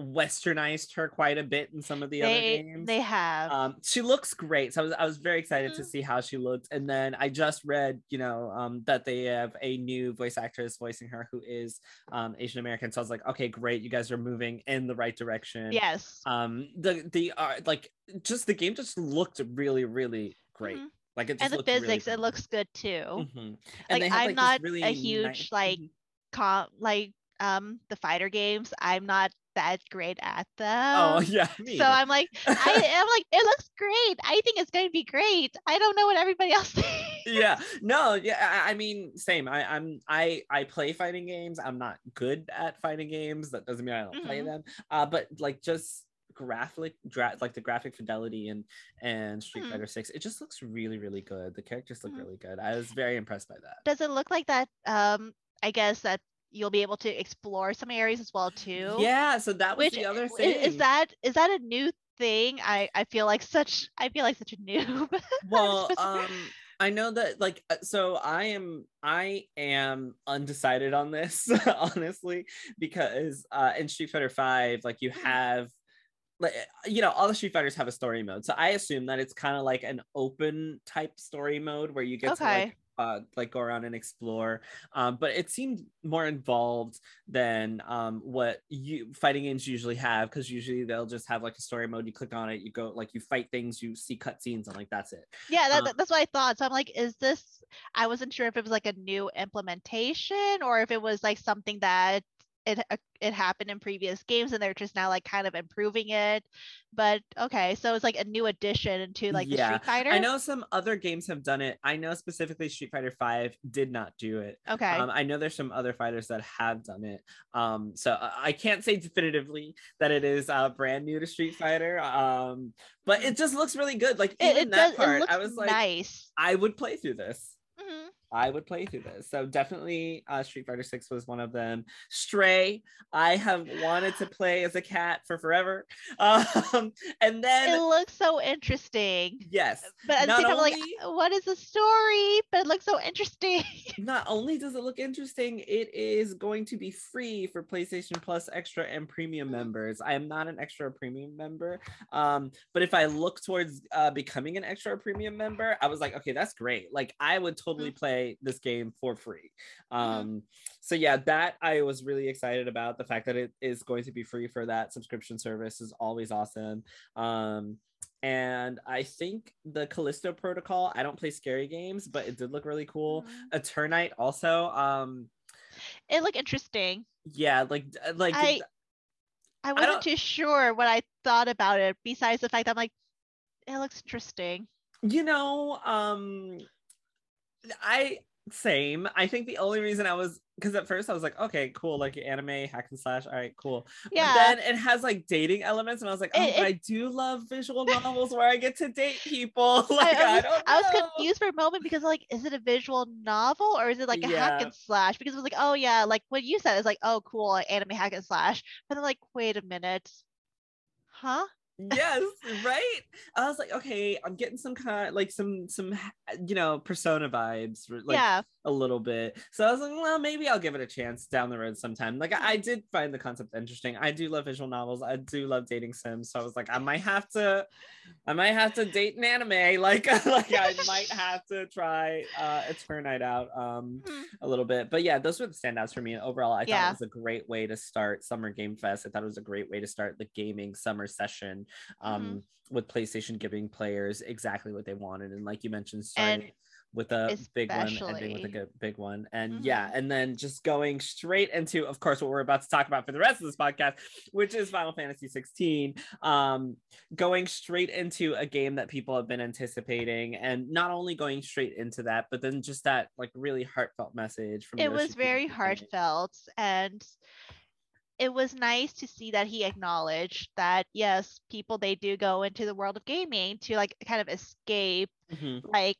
westernized her quite a bit in some of the other games. they have. um she looks great so I was, I was very excited to Mhm. see how she looked and then i just read you know um that they have a new voice actress voicing her who is um asian american so i was like okay great you guys are moving in the right direction yes. um the the uh, like just the game just looked really really great Mhm. Like it just And the looked really physics, it looks good too. Mhm. like, had, I'm this not a huge, nice- like, Mhm. Com- like um the fighter games, I'm not that great at them. oh yeah me so. I'm like, I, I'm like, it looks great. I think it's going to be great. I don't know what everybody else thinks. yeah no yeah I, I mean same I, i'm i i play fighting games i'm not good at fighting games that doesn't mean i don't play Mhm. them uh but like just graphic dra- like the graphic fidelity and and street Mhm. fighter 6 it just looks really really good the characters look Mhm. really good i was very impressed by that Does it look like that? Um, I guess that you'll be able to explore some areas as well too. yeah so that was Which the other thing is that is that a new thing? I I feel like such I feel like such a noob. well um i know that like uh, so i am i am undecided on this honestly because uh in street fighter 5 like you Mhm. have like uh, you know all the street fighters have a story mode so i assume that it's kind of like an open type story mode where you get to like uh, like go around and explore. Um, but it seemed more involved than um, what you fighting games usually have because usually they'll just have like a story mode. You click on it, you go like you fight things, you see cutscenes, and like that's it. Yeah, that, um, that's what I thought. So I'm like, is this? I wasn't sure if it was like a new implementation or if it was like something that it uh, it happened in previous games and they're just now like kind of improving it. But okay so it's like a new addition to like yeah. street fighter? I know some other games have done it. I know specifically street fighter 5 did not do it. Okay. Um, i know there's some other fighters that have done it. Um so i can't say definitively that it is uh brand new to street fighter um but it just looks really good. Like even it, it that does, part i was like nice. I would play through this I would play through this. So definitely uh, Street Fighter 6 was one of them. Stray, I have wanted to play as a cat for forever. Um, and then it looks so interesting. Yes. But at the same time, only, like, what is the story? But it looks so interesting. not only does it look interesting, it is going to be free for PlayStation Plus Extra and Premium mm-hmm. members. I am not an Extra Premium member. Um, but if I look towards uh, becoming an Extra Premium member, I was like, okay, that's great. Like I would totally mm-hmm. play play this game for free. Mm-hmm. Um, so yeah, that I was really excited about. The fact that it is going to be free for that subscription service is always awesome. Um, and I think the Callisto Protocol. I don't play scary games, but it did look really cool. Mm-hmm. Eternite also. Um, it looked interesting. Yeah, like like. I, I wasn't I too sure what I thought about it. Besides the fact that I'm like, it looks interesting. You know, um, I same. I think the only reason I was because at first I was like, okay, cool, like anime hack and slash. All right, cool. Yeah. But then it has like dating elements, and I was like, oh, it, it, I do love visual novels where I get to date people. like I, I, was, I, was, confused for a moment because like, is it a visual novel or is it like a yeah. hack and slash? Because it was like, oh yeah, like what you said is like, oh cool, like, anime hack and slash. But then like, wait a minute, huh? Yes right? I was like okay i'm getting some kind of like some some you know persona vibes like yeah. a little bit. So i was like well maybe i'll give it a chance down the road sometime. Like I, I did find the concept interesting. I do love visual novels. I do love dating sims. So i was like i might have to i might have to date an anime. Like like i might have to try uh Eternite out um mm. a little bit. But yeah those were the standouts for me overall. I yeah. thought it was a great way to start summer game fest. I thought it was a great way to start the gaming summer session um, mm-hmm. with PlayStation giving players exactly what they wanted. And like you mentioned, starting and with a big one, ending with a good big one. And mm-hmm. yeah, and then just going straight into, of course, what we're about to talk about for the rest of this podcast, which is Final Fantasy 16. Um, going straight into a game that people have been anticipating, and not only going straight into that, but then just that like really heartfelt message from it was very heartfelt and it was nice to see that he acknowledged that yes people they do go into the world of gaming to like kind of escape mm-hmm. like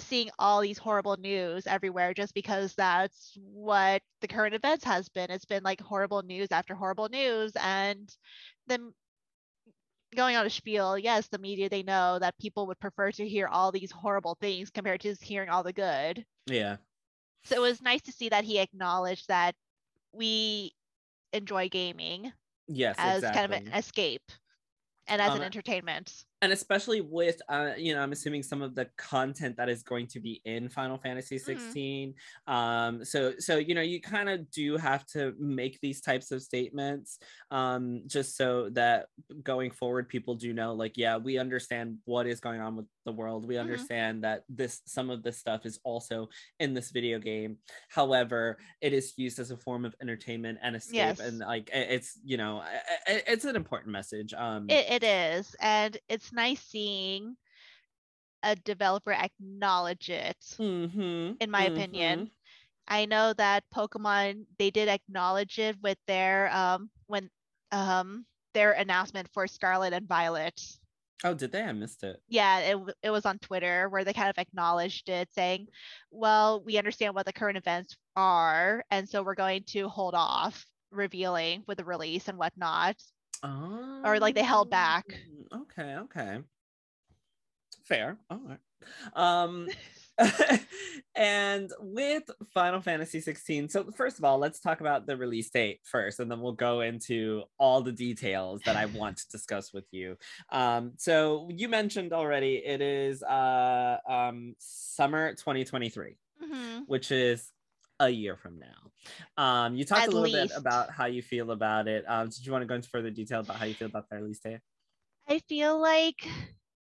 seeing all these horrible news everywhere just because that's what the current events has been. It's been like horrible news after horrible news and then going on a spiel yes the media they know that people would prefer to hear all these horrible things compared to just hearing all the good. Yeah. So it was nice to see that he acknowledged that we enjoy gaming yes as exactly. kind of an escape and as um, an entertainment and especially with uh you know i'm assuming some of the content that is going to be in final fantasy 16 mm-hmm. um so so you know you kind of do have to make these types of statements um just so that going forward people do know like yeah we understand what is going on with the world we mm-hmm. understand mm-hmm. that this some of this stuff is also in this video game however it is used as a form of entertainment and escape yes. and like it's you know it's an important message um it, it is and it's it's nice seeing a developer acknowledge it mm-hmm, in my mm-hmm. opinion i know that pokemon they did acknowledge it with their um when um their announcement for scarlet and violet. Oh did they? I missed it. Yeah it, it was on twitter where they kind of acknowledged it saying well we understand what the current events are and so we're going to hold off revealing with the release and whatnot Oh. Or like they held back. Oh, okay, okay. Fair. All right. Um and with Final Fantasy 16, so first of all, let's talk about the release date first, and then we'll go into all the details that I want to discuss with you. Um, so you mentioned already it is uh, um, summer 2023, mm-hmm. which is a year from now. Um, you talked At a little least. bit about how you feel about it. Um, did you want to go into further detail about how you feel about the release date? I feel like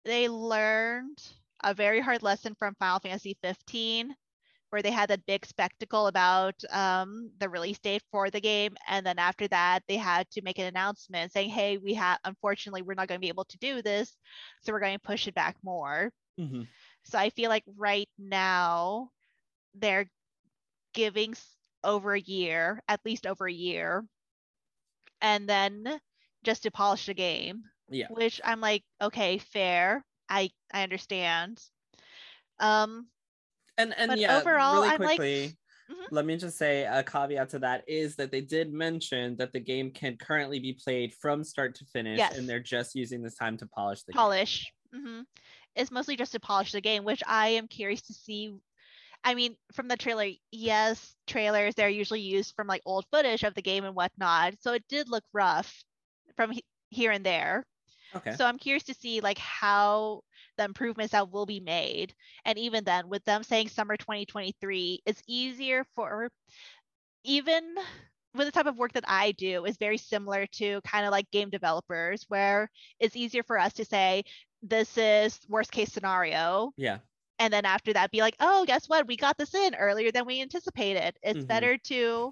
they learned a very hard lesson from Final Fantasy 15 where they had that big spectacle about um, the release date for the game and then after that they had to make an announcement saying hey we have unfortunately we're not going to be able to do this so we're going to push it back more mm-hmm. so i feel like right now they're giving over a year at least over a year and then just to polish the game yeah. Which I'm like, okay, fair. I I understand. Um and and yeah, overall, really quickly, like, mm-hmm. let me just say a caveat to that is that they did mention that the game can currently be played from start to finish, yes. and they're just using this time to polish the polish. Mm-hmm. It's mostly just to polish the game, which I am curious to see. I mean, from the trailer, yes, trailers they're usually used from like old footage of the game and whatnot, so it did look rough from he- here and there. Okay. So I'm curious to see like how the improvements that will be made. And even then, with them saying summer 2023, it's easier for even with the type of work that I do is very similar to kind of like game developers, where it's easier for us to say, this is worst case scenario. Yeah. And then after that, be like, oh, guess what? We got this in earlier than we anticipated. It's mm-hmm. better to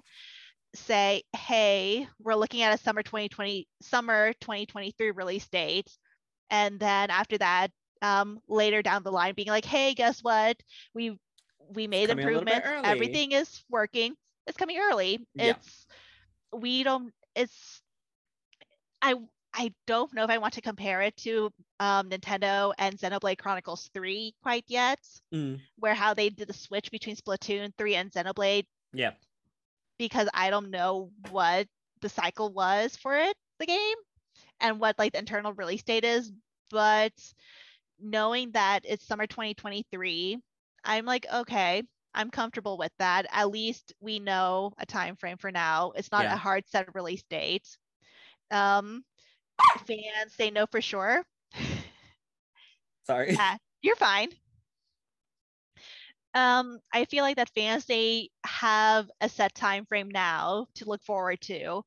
say, hey, we're looking at a summer 2020 summer 2023 release date. And then after that, um, later down the line, being like, hey, guess what? We we made improvements. Everything is working. It's coming early. Yeah. It's we don't it's I I don't know if I want to compare it to um, Nintendo and Xenoblade Chronicles 3 quite yet, mm. where how they did the switch between Splatoon 3 and Xenoblade. Yeah because I don't know what the cycle was for it, the game, and what like the internal release date is. But knowing that it's summer 2023, I'm like, okay, I'm comfortable with that. At least we know a time frame for now. It's not yeah. a hard set release date. Um, fans, they know for sure. Sorry. Yeah, you're fine um, I feel like that fans they have a set time frame now to look forward to,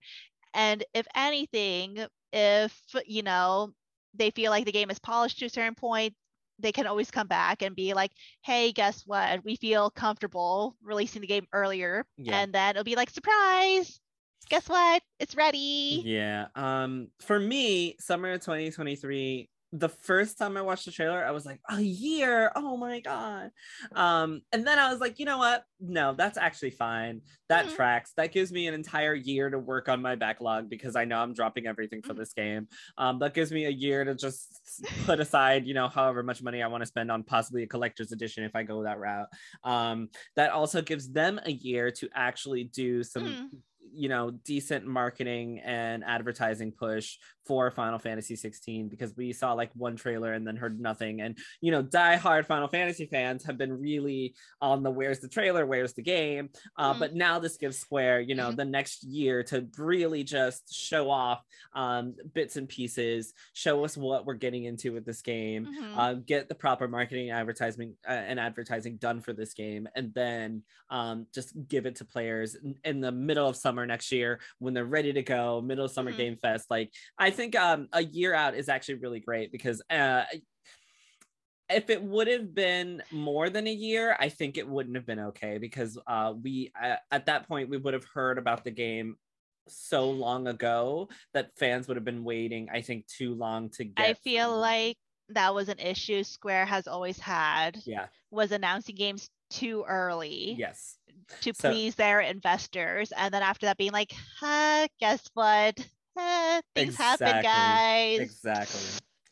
and if anything, if you know they feel like the game is polished to a certain point, they can always come back and be like, "Hey, guess what? We feel comfortable releasing the game earlier," yeah. and then it'll be like, "Surprise! Guess what? It's ready." Yeah. Um, for me, summer 2023 the first time I watched the trailer, I was like, a year. Oh my God. Um, and then I was like, you know what? No, that's actually fine. That mm-hmm. tracks. That gives me an entire year to work on my backlog because I know I'm dropping everything for mm-hmm. this game. Um, that gives me a year to just put aside, you know, however much money I want to spend on possibly a collector's edition if I go that route. Um, that also gives them a year to actually do some. Mm you know decent marketing and advertising push for Final Fantasy 16 because we saw like one trailer and then heard nothing. And you know, die-hard Final Fantasy fans have been really on the where's the trailer, where's the game. Uh, mm-hmm. But now this gives Square, you know, mm-hmm. the next year to really just show off um, bits and pieces, show us what we're getting into with this game, mm-hmm. uh, get the proper marketing, advertising, uh, and advertising done for this game, and then um, just give it to players in, in, the middle of summer next year when they're ready to go, middle of summer mm-hmm. game fest. Like I think um, a year out is actually really great because uh, if it would have been more than a year, I think it wouldn't have been okay because uh, we uh, at that point we would have heard about the game so long ago that fans would have been waiting. I think too long to get. I feel like that was an issue Square has always had. Yeah, was announcing games too early. Yes. To so, please their investors, and then after that being like, huh, guess what? things exactly. happen, guys. Exactly.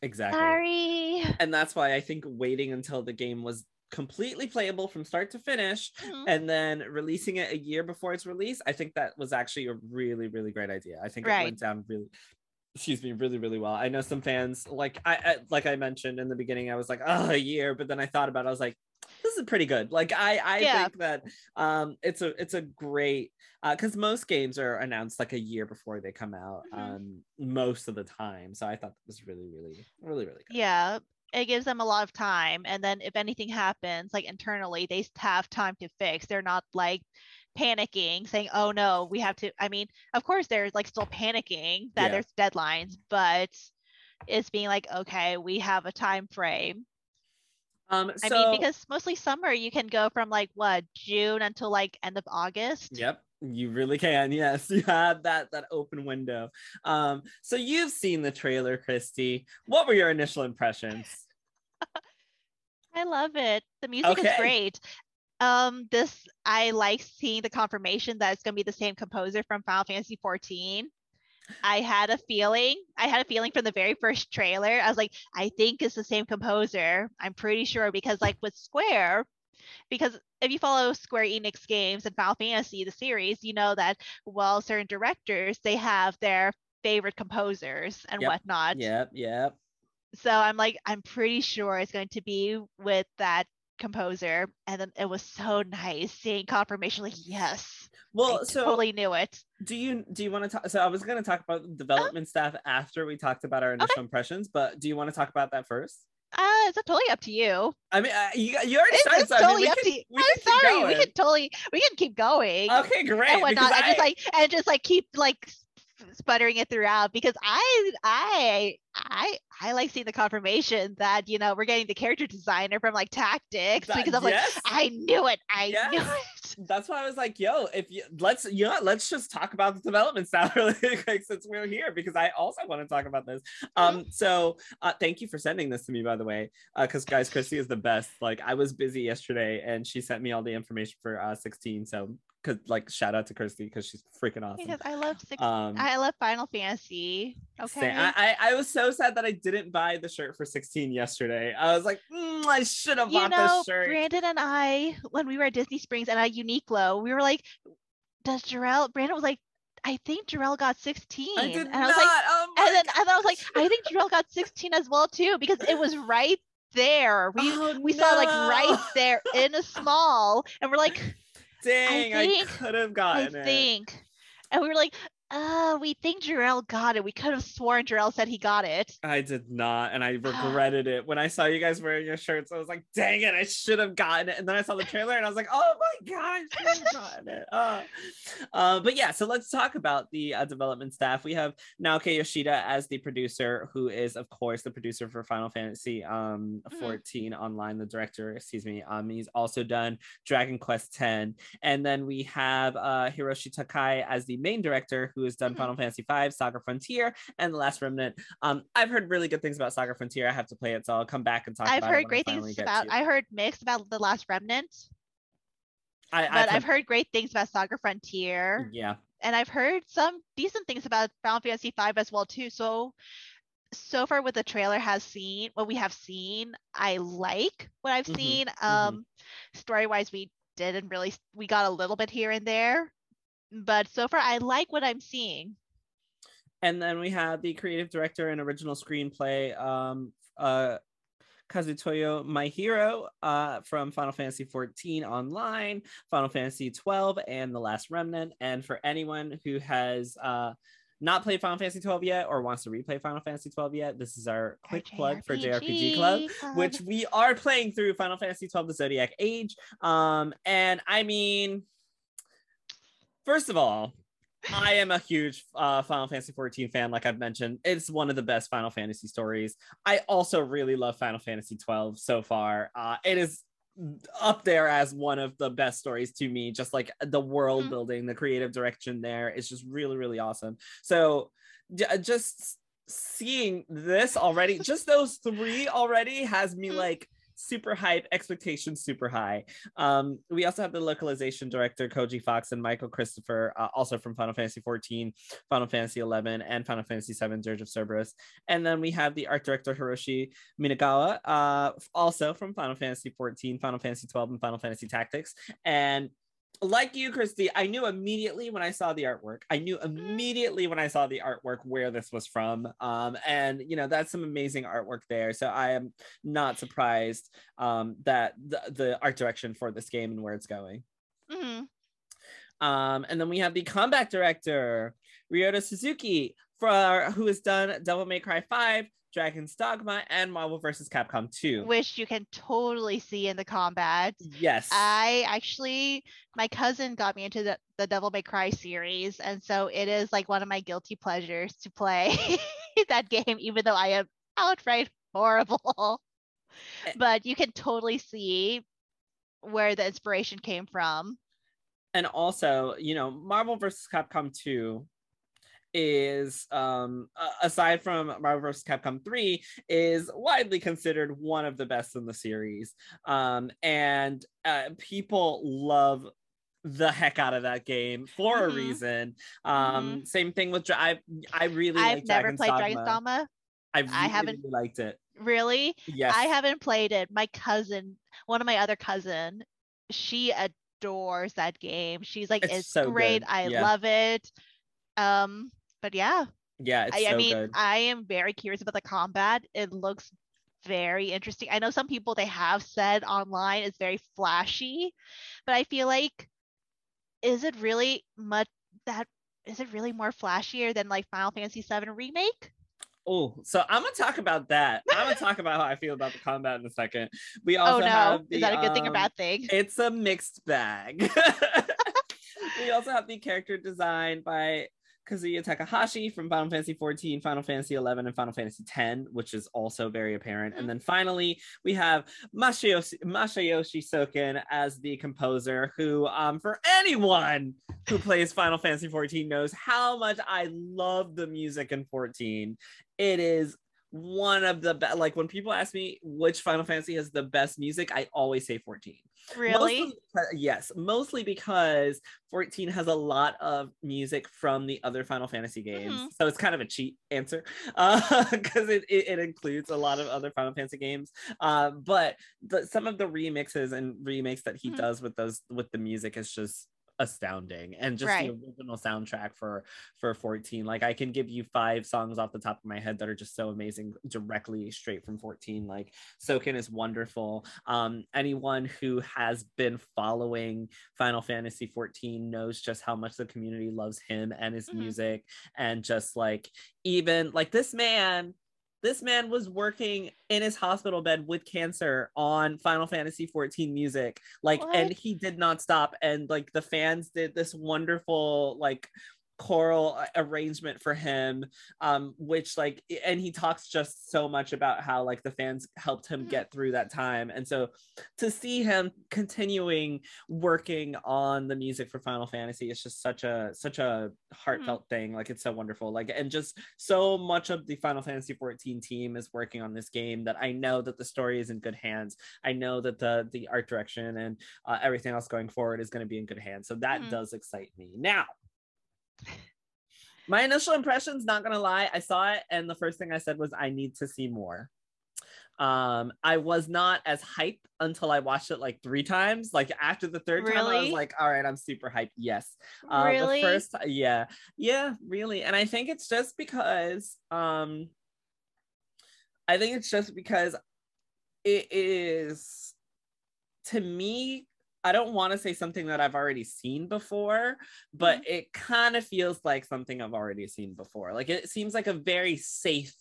Exactly. Sorry. And that's why I think waiting until the game was completely playable from start to finish mm-hmm. and then releasing it a year before its release, I think that was actually a really, really great idea. I think right. it went down really excuse me really really well i know some fans like I, I, like i mentioned in the beginning i was like oh a year but then i thought about it i was like this is pretty good. Like I I yeah. think that um it's a it's a great because uh, most games are announced like a year before they come out mm-hmm. um most of the time. So I thought that was really really really really good. Yeah, it gives them a lot of time, and then if anything happens, like internally, they have time to fix. They're not like panicking saying oh no we have to i mean of course they're like still panicking that yeah. there's deadlines but it's being like okay we have a time frame um, so, I mean, because mostly summer, you can go from like what June until like end of August. Yep, you really can. Yes, you have that that open window. Um, so you've seen the trailer, Christy. What were your initial impressions? I love it. The music okay. is great. Um, this I like seeing the confirmation that it's gonna be the same composer from Final Fantasy 14. I had a feeling. I had a feeling from the very first trailer. I was like, I think it's the same composer. I'm pretty sure because like with Square, because if you follow Square Enix games and Final Fantasy, the series, you know that well, certain directors they have their favorite composers and yep. whatnot. Yep, yep. So I'm like, I'm pretty sure it's going to be with that composer. And then it was so nice seeing confirmation, like, yes. Well, I so totally knew it. Do you do you want to talk? So I was going to talk about development staff after we talked about our initial okay. impressions, but do you want to talk about that first? Uh, it's totally up to you. I mean, uh, you, you already started. It's so totally I mean, up can, to you. I'm sorry. We can totally, we can keep going. Okay, great. And whatnot, and just like, and just like keep like sputtering it throughout because I I I I like seeing the confirmation that you know we're getting the character designer from like tactics that, because I'm yes. like I knew it I yes. knew it. That's why I was like, yo, if you let's you know let's just talk about the development style really quick since we're here because I also want to talk about this. Um, mm-hmm. so uh, thank you for sending this to me by the way, because uh, guys, Christy is the best. Like I was busy yesterday and she sent me all the information for uh 16. So because like shout out to Christy because she's freaking awesome. Because I love six, um, I love Final Fantasy. Okay. I, I, I was so sad that I didn't buy the shirt for 16 yesterday. I was like, mm, I should have bought know, this shirt. Brandon and I, when we were at Disney Springs and at Uniqlo, we were like, does Jarrell? Brandon was like, I think Jarrell got 16. I did and I was like, oh and then and I was like, I think Jarrell got 16 as well too because it was right there. We oh, we no. saw like right there in a small, and we're like, Dang, I, I could have gotten I it. think. And we were like, uh, we think Jarrell got it. We could have sworn Jarrell said he got it. I did not, and I regretted it when I saw you guys wearing your shirts. I was like, "Dang it, I should have gotten it." And then I saw the trailer, and I was like, "Oh my gosh, I should have gotten it." Uh, uh, but yeah, so let's talk about the uh, development staff. We have Naoki Yoshida as the producer, who is, of course, the producer for Final Fantasy um, 14 mm-hmm. online. The director, excuse me. Um, he's also done Dragon Quest 10, and then we have uh, Hiroshi Takai as the main director, who who has done mm-hmm. Final Fantasy V, Saga Frontier, and The Last Remnant. Um, I've heard really good things about Saga Frontier. I have to play it, so I'll come back and talk. About it. I've heard great things about. I heard mixed about The Last Remnant. I, but I've heard, I've heard great things about Saga Frontier. Yeah. And I've heard some decent things about Final Fantasy V as well too. So so far what the trailer has seen, what we have seen, I like what I've mm-hmm. seen. Mm-hmm. Um mm-hmm. story wise we didn't really we got a little bit here and there but so far I like what I'm seeing. And then we have the creative director and original screenplay, um, uh, Kazutoyo Maehiro uh, from Final Fantasy XIV Online, Final Fantasy 12, and The Last Remnant. And for anyone who has uh, not played Final Fantasy 12 yet or wants to replay Final Fantasy 12 yet, this is our quick our plug for JRPG Club, Club, which we are playing through Final Fantasy 12 The Zodiac Age. Um, and I mean, First of all, I am a huge uh, Final Fantasy 14 fan, like I've mentioned. It's one of the best Final Fantasy stories. I also really love Final Fantasy 12 so far. Uh, it is up there as one of the best stories to me. Just like the world mm-hmm. building, the creative direction there is just really, really awesome. So j- just seeing this already, just those three already has me mm-hmm. like super hype, expectations super high. Um, we also have the localization director Koji Fox and Michael Christopher, uh, also from Final Fantasy 14, Final Fantasy 11, and Final Fantasy 7 Dirge of Cerberus. And then we have the art director Hiroshi Minagawa, uh, also from Final Fantasy 14, Final Fantasy 12, and Final Fantasy Tactics. And like you, Christy, I knew immediately when I saw the artwork. I knew Mm-hmm. immediately when I saw the artwork where this was from. Um, and you know, that's some amazing artwork there. So I am not surprised um that the, the art direction for this game and where it's going. Mhm. Um, and then we have the combat director, Ryota Suzuki, for who has done Devil May Cry 5, Dragon's Dogma, and Marvel vs. Capcom 2. Which you can totally see in the combat. yes. I actually, my cousin got me into the, the Devil May Cry series, and so it is like one of my guilty pleasures to play that game, even though I am outright horrible. Eh. but you can totally see where the inspiration came from. and also, you know, Marvel vs. Capcom 2 is um aside from Marvel vs. Capcom 3 is widely considered one of the best in the series. Um and uh, people love the heck out of that game for a Mhm. reason. Um same thing with I I really I've never Dragon's played. Dragon's Dogma. I really, haven't- really liked it. Really? Yes. I haven't played it. My cousin, one of my other cousin, she adores that game. She's like, It's it's, so great. good. I Yeah. love it. Um, but yeah, yeah, it's I, so I mean, good. I am very curious about the combat. It looks very interesting. I know some people they have said online is very flashy, but I feel like is it really much that is it really more flashier than like Final Fantasy VII remake? Oh, so I'm gonna talk about that. I'm gonna talk about how I feel about the combat in a second. We also oh no, have the, is that a good thing or um, bad thing? It's a mixed bag. we also have the character design by Kazuya Takahashi from Final Fantasy 14, Final Fantasy 11, and Final Fantasy 10, which is also very apparent. And then finally, we have Masayoshi, Masayoshi Soken as the composer, who, um, for anyone who plays Final Fantasy 14 knows how much I love the music in 14. It is one of the best. Like when people ask me which Final Fantasy has the best music, I always say 14. Really? Mostly, yes, mostly because 14 has a lot of music from the other Final Fantasy games. Mhm. So it's kind of a cheat answer because it, it, it includes a lot of other Final Fantasy games. Uh, but the, some of the remixes and remakes that he Mhm. does with those with the music is just astounding and just Right. the original soundtrack for for 14 like i can give you five songs off the top of my head that are just so amazing directly straight from 14 like soken is wonderful um anyone who has been following final fantasy 14 knows just how much the community loves him and his Mhm. music and just like even like this man this man was working in his hospital bed with cancer on Final Fantasy 14 music. Like, and he did not stop. And like the fans did this wonderful, like, choral uh, arrangement for him um which like and he talks just so much about how like the fans helped him Mhm. get through that time. And so to see him continuing working on the music for final fantasy is just such a such a heartfelt thing. Like it's so wonderful. Like and just so much of the final fantasy 14 team is working on this game that i know that the story is in good hands. I know that the the art direction and uh, everything else going forward is going to be in good hands. So that Mhm. does excite me. Now my initial impressions not gonna lie i saw it and the first thing i said was i need to see more. Um i was not as hype until i watched it like three times. Like after the third time i was like all right i'm super hyped. Yes. Uh, really? the first yeah. Yeah really. And i think it's just because um i think it's just because it is to me i don't want to say something that i've already seen before but Mm-hmm. it kind of feels like something i've already seen before like it seems like a very safe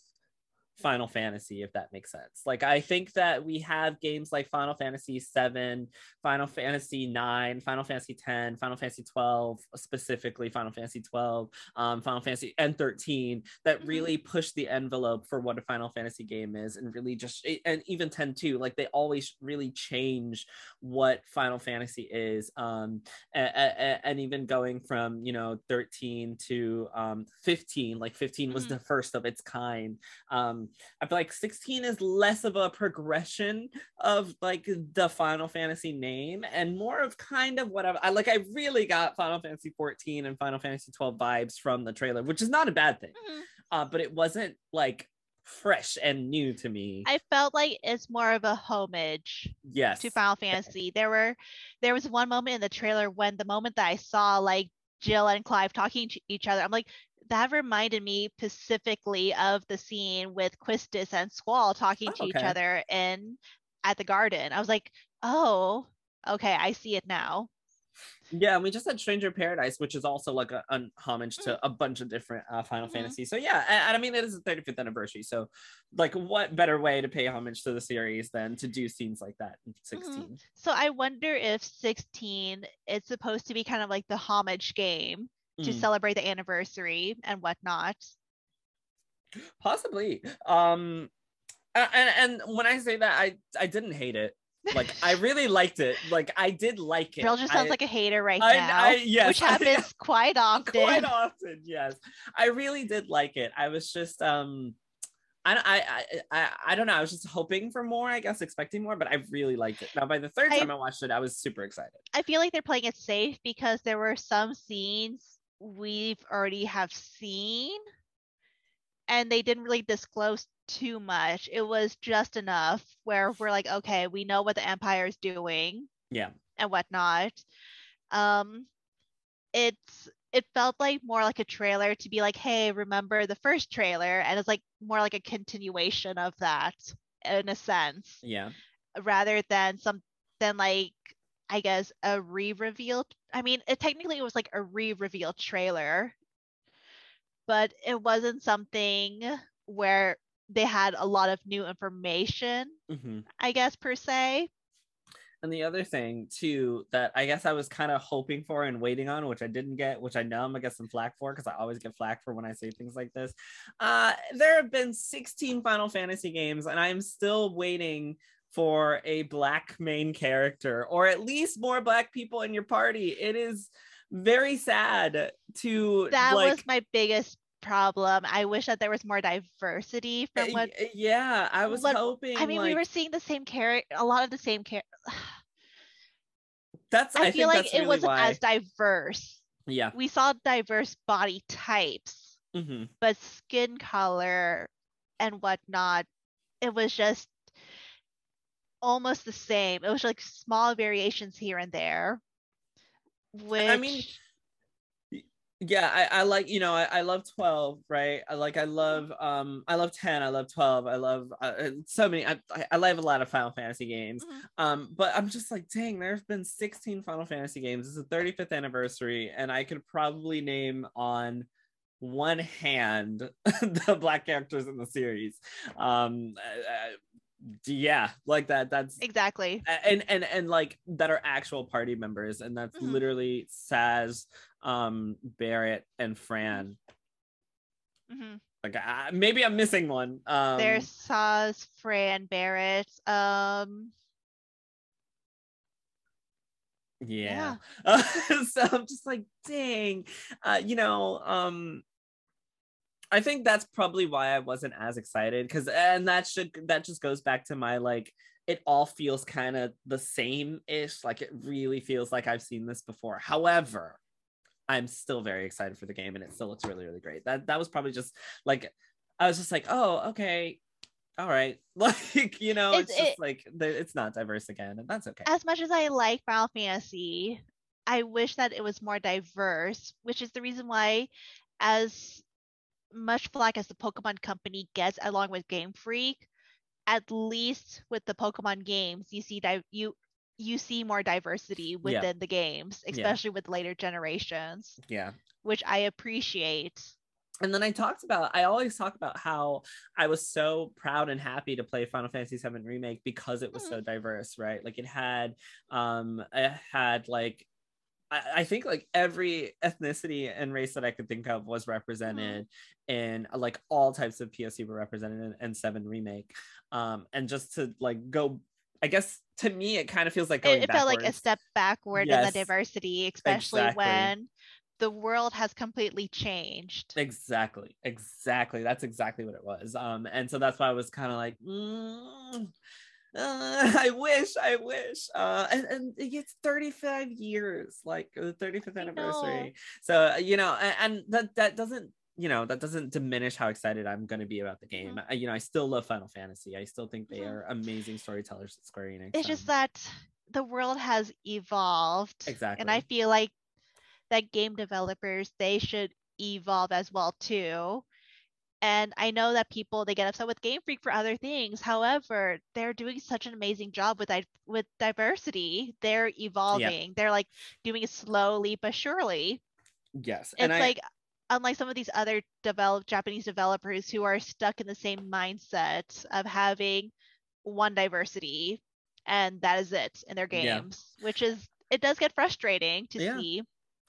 Final Fantasy, if that makes sense. Like, I think that we have games like Final Fantasy VII, Final Fantasy IX, Final Fantasy X, Final Fantasy 12, specifically Final Fantasy 12, um, Final Fantasy and 13 that Mhm. really push the envelope for what a Final Fantasy game is, and really just and even 10 too. Like, they always really change what Final Fantasy is, um, a- a- a- and even going from you know 13 to um 15. Like 15 was Mhm. the first of its kind. Um, I feel like 16 is less of a progression of like the Final Fantasy name and more of kind of what I've, I like. I really got Final Fantasy 14 and Final Fantasy 12 vibes from the trailer, which is not a bad thing. Mhm. Uh, but it wasn't like fresh and new to me. I felt like it's more of a homage yes. to Final Fantasy. There were there was one moment in the trailer when the moment that I saw like Jill and Clive talking to each other, I'm like, that reminded me specifically of the scene with Quistis and Squall talking Oh, to each other in at the garden. I was like, oh, okay, I see it now. Yeah, and we just had Stranger Paradise, which is also like a, a homage to a bunch of different uh, Final Mhm. Fantasy. So yeah, and, I mean it is the 35th anniversary. So like, what better way to pay homage to the series than to do scenes like that in 16? So I wonder if 16 is supposed to be kind of like the homage game to Mm, celebrate the anniversary and whatnot. possibly. Um, and and when I say that, I I didn't hate it. Like I really liked it. Like I did like it. Bill just sounds I- like a hater right I- now, I- yes, which happens quite often. quite often yes i really did like it i was just um I, I I I don't know. I was just hoping for more. I guess expecting more, but I really liked it. Now, by the third time I watched it, I was super excited. I feel like they're playing it safe because there were some scenes we've already have seen and they didn't really disclose too much. It was just enough where we're like, okay, we know what the Empire is doing Yeah, and whatnot. Um it's it felt like more like a trailer to be like, hey, remember the first trailer? And it's like more like a continuation of that in a sense yeah, rather than some than like I guess a re-reveal. I mean, it technically it was like a re-reveal trailer, but it wasn't something where they had a lot of new information, hmm I guess per se. And the other thing too that I guess I was kind of hoping for and waiting on, which I didn't get, which I know I'm gonna get some flack for because I always get flack for when I say things like this. Uh, there have been 16 Final Fantasy games, and I'm still waiting for a black main character or at least more black people in your party. It is very sad to That like was my biggest problem. I wish that there was more diversity from uh, what yeah, I was what- hoping I mean, we were seeing the same character, a lot of the same character. that's I, I, feel like it really wasn't why as diverse. yeah. We saw diverse body types, hmm but skin color and whatnot, it was just almost the same. It was like small variations here and there. Which I mean, yeah I, I like you know I, I love 12 right i like i love um i love 10 i love 12 i love uh, uh, so many I, I love a lot of final fantasy games Mhm. um but i'm just like dang there's been 16 final fantasy games it's the 35th anniversary and i could probably name on one hand the black characters in the series um uh, uh, yeah like that that's exactly. and and and like that are actual party members and that's Mhm. literally Sazh, um Barret and Fran mm-hmm. like I, maybe I'm missing one um There's Sazh, Fran, Barret. Um, yeah, so I'm just like dang uh you know um I think that's probably why I wasn't as excited because and that should that just goes back to my like it all feels kind of the same ish like it really feels like I've seen this before. However I'm still very excited for the game and it still looks really really great. That that was probably just like I was just like oh okay all right. Like you know it's, It's- just it- like it's not diverse again and that's okay. As much as I like Final Fantasy, I wish that it was more diverse, which is the reason why, as much flack as the Pokemon Company gets along with Game Freak, at least with the Pokemon games, you see that you you see more diversity within the games, Yeah. especially with later generations, yeah which I appreciate. and then I talked about I always talk about how I was so proud and happy to play Final Fantasy VII remake because it was so diverse, right? Like it had um it had like I, I think like every ethnicity and race that I could think of was represented in like all types of POC were represented in, in Seven remake. Um and just to like go I guess to me it kind of feels like going It, it felt like a step backward in the diversity, especially exactly. when the world has completely changed. Exactly, exactly. That's exactly what it was. Um, and so that's why I was kind of like, mm, uh, I wish, I wish. Uh, and, and it's 35 years, like the 35th I know. anniversary. So you know, and, and that that doesn't you know that doesn't diminish how excited i'm going to be about the game Mhm. I, you know i still love final fantasy i still think they Mhm. are amazing storytellers at square enix It's just that the world has evolved. exactly And I feel like that game developers they should evolve as well too. And I know that people they get upset with Game Freak for other things. However, they're doing such an amazing job with di- with diversity. They're evolving. They're like doing it slowly but surely. yes It's and I, like unlike some of these other developed Japanese developers who are stuck in the same mindset of having one diversity and that is it in their Yeah. games, which is it does get frustrating to Yeah. see.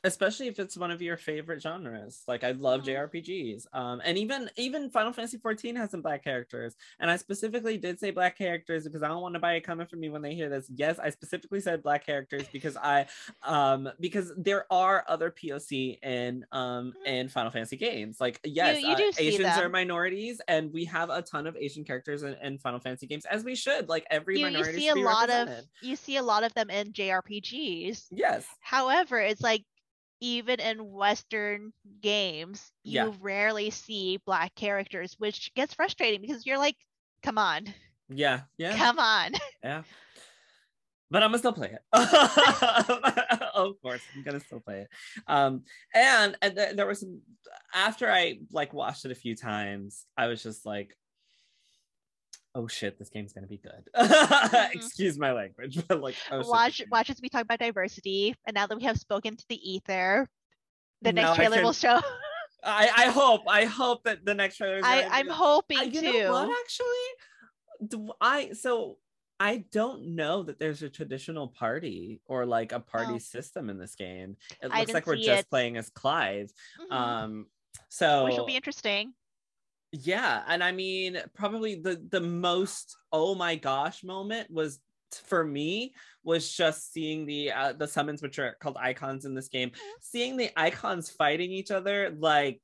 Especially if it's one of your favorite genres. Like i love Mhm. jrpgs um and even even final fantasy 14 has some black characters and i specifically did say black characters because i don't want to buy nobody coming for me when they hear this. Yes i specifically said black characters because i um because there are other poc in um Mhm. in final fantasy games. Like yes you uh, do see asians are minorities and we have a ton of asian characters in, in final fantasy games as we should. Like every You, you see a lot of you see a lot of them in JRPGs. yes. However, it's like even in Western games, you Yeah. rarely see black characters, which gets frustrating because you're like, come on, yeah yeah come on. Yeah. But I'm gonna still play it. of course, I'm gonna still play it. Um, and, and th- there was some after I like watched it a few times, I was just like, oh shit, this game's gonna be good. Excuse my language, but like oh, watch game- watch as we talk about diversity, and now that we have spoken to the ether, the Now next trailer will show. I, I hope I hope that the next trailer I, I'm good. hoping I- you too. know what actually do I so I don't know that there's a traditional party or like a party Oh. system in this game. It looks like we're just it. playing as Clive. Mhm. Um so Which will be interesting. Yeah, and I mean probably the the most oh my gosh moment was for me was just seeing the uh, the summons which are called icons in this game seeing the icons fighting each other like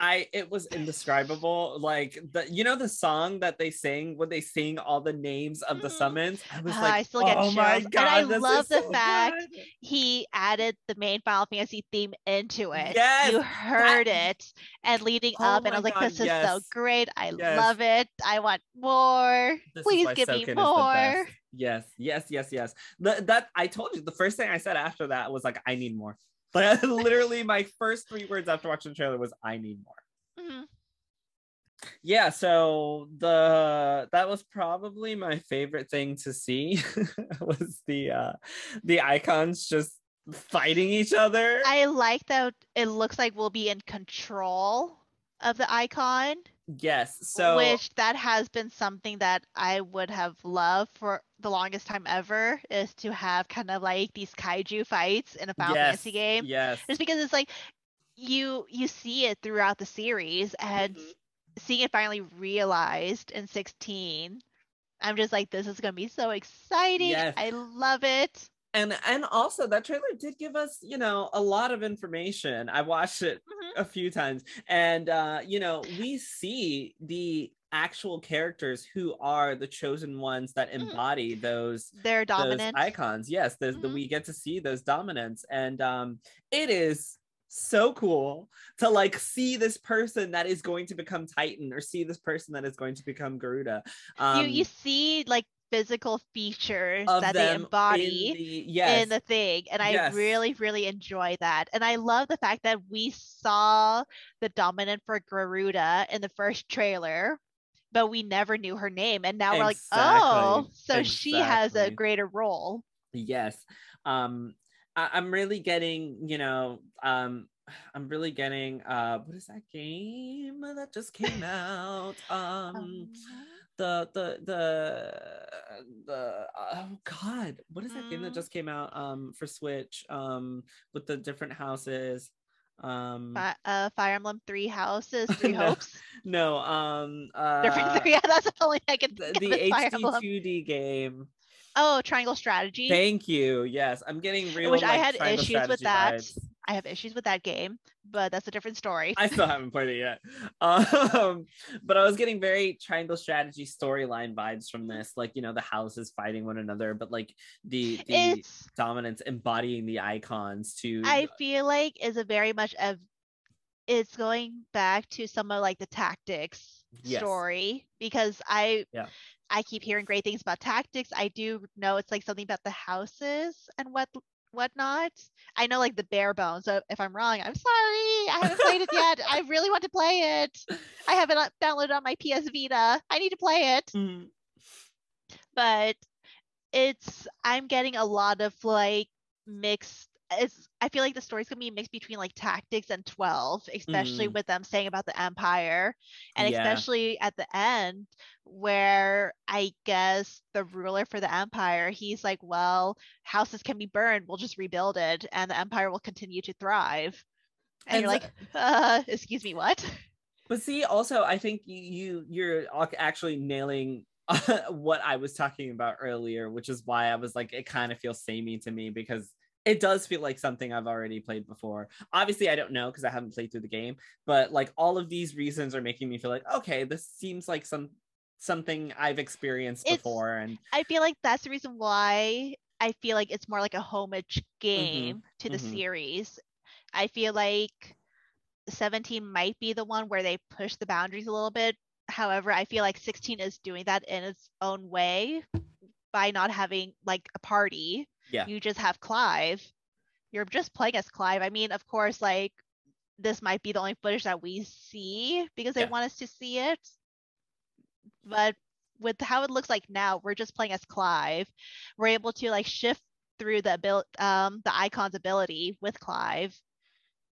I it was indescribable. Like the you know the song that they sing when they sing all the names of the Mhm. summons. I was Ah, like, I still get oh my chills. And I love the so fact good." He added the main Final Fantasy theme into it. Yes, you heard it and leading Oh up, and I was like, God, "This is so great! I Yes. love it! I want more! This Please give me Soken the more!" Yes, yes, yes, yes. The, that I told you the first thing I said after that was like, I need more. Like literally, my first three words after watching the trailer was, I need more. Mhm. yeah so the that was probably my favorite thing to see was the uh the icons just fighting each other I like that it looks like we'll be in control of the icon, yes so which that has been something that I would have loved for the longest time ever is to have kind of like these kaiju fights in a Final yes, Fantasy game. yes Just because it's like you you see it throughout the series and Mhm. seeing it finally realized in 16 i'm just like this is gonna be so exciting Yes. i love it and and also that trailer did give us you know a lot of information i watched it Mhm. a few times and uh you know we see the actual characters who are the chosen ones that Mhm. embody those they're those dominant. icons. Yes the, the we get to see those dominants and um it is so cool to like see this person that is going to become titan or see this person that is going to become garuda. Um you you see like physical features that they them in embody the, yes. in the thing and i Yes. really really enjoy that and i love the fact that we saw the dominant for garuda in the first trailer but we never knew her name and now we're like oh Exactly. so she has a greater role yes um I, i'm really getting you know um i'm really getting uh what is that game that just came out um Um, the the the the oh god what is that game that Mm. just came out um for switch um with the different houses um Fi- uh, Fire Emblem Three Houses, Three No, Hopes. no um uh Yeah, that's the only I can the, think the Fire HD 2D game. Oh, Triangle Strategy. Thank you. Yes, I'm getting real. Which I had issues with that. vibes. I have issues with that game, but that's a different story. I still haven't played it yet. Um, but I was getting very triangle strategy storyline vibes from this, like you know the houses fighting one another, but like the the it's dominance embodying the icons to I feel like is a very much of it's going back to some of like the tactics Yes. story because I Yeah. I keep hearing great things about tactics. I do know it's like something about the houses and what whatnot. I know like the bare bones. So if I'm wrong, I'm sorry. I haven't played it yet. I really want to play it. I have it on- downloaded on my PS Vita. I need to play it. Mhm. But it's I'm getting a lot of like mixed it's I feel like the story's gonna be mixed between like tactics and 12, especially Mm. with them saying about the Empire. And Yeah. especially at the end where I guess the ruler for the Empire, he's like, Well, houses can be burned, we'll just rebuild it and the Empire will continue to thrive. And, And you're like, uh, excuse me, what? But see, also, I think you, you you're actually nailing what I was talking about earlier, which is why I was like, it kind of feels samey to me because it does feel like something I've already played before. Obviously, I don't know because I haven't played through the game, but like all of these reasons are making me feel like, okay, this seems like some something I've experienced It's- before, and I feel like that's the reason why I feel like it's more like a homage Mm-hmm. game to the mhm. series. I feel like 17 might be the one where they push the boundaries a little bit. However, I feel like 16 is doing that in its own way by not having like a party. Yeah. You just have Clive. You're just playing as Clive. I mean, of course, like this might be the only footage that we see because they Yeah. want us to see it. But with how it looks like now, we're just playing as Clive. We're able to like shift through the abil- um the icon's ability with Clive.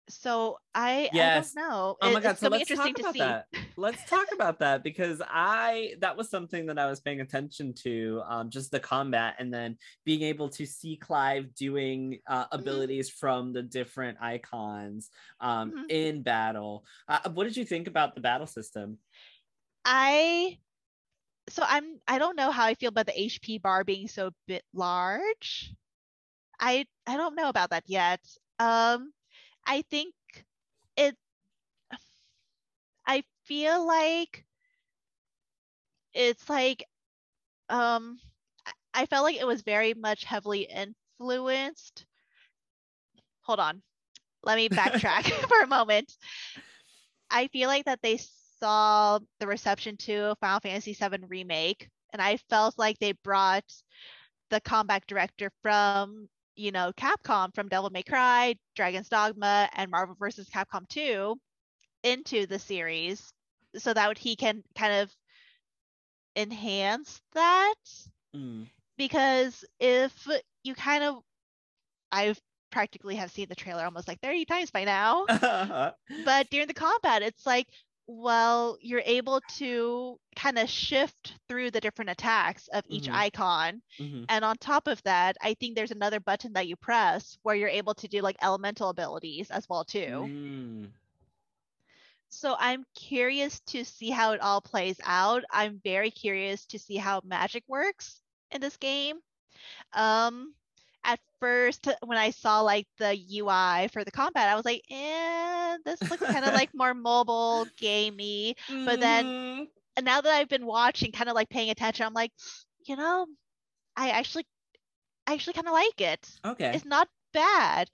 So I Yes. I don't know. Oh my god! it's So let's interesting talk to about see. that. Let's talk about that because I that was something that I was paying attention to, um, just the combat and then being able to see Clive doing uh, Mm-hmm. abilities from the different icons um, Mhm. in battle. Uh, what did you think about the battle system? I so I'm I don't know how I feel about the HP bar being so bit large. I I don't know about that yet. Um I think it I feel like it's like um I- felt like it was very much heavily influenced. Hold on. Let me backtrack for a moment. I feel like that they saw the reception to Final Fantasy VII Remake, and I felt like they brought the combat director from, you know, Capcom from Devil May Cry, Dragon's Dogma, and Marvel vs. Capcom 2 into the series so that he can kind of enhance that Mm. because if you kind of I've practically have seen the trailer almost like 30 times by now but during the combat it's like well you're able to kind of shift through the different attacks of each Mhm. icon Mhm. and on top of that i think there's another button that you press where you're able to do like elemental abilities as well too Mm. so i'm curious to see how it all plays out i'm very curious to see how magic works in this game um at first when i saw like the ui for the combat i was like eh this looks kind of like more mobile gamey But then- Mhm. and now that I've been watching, kind of like paying attention, I'm like, you know, I actually, I actually kind of like it. okay. It's not bad.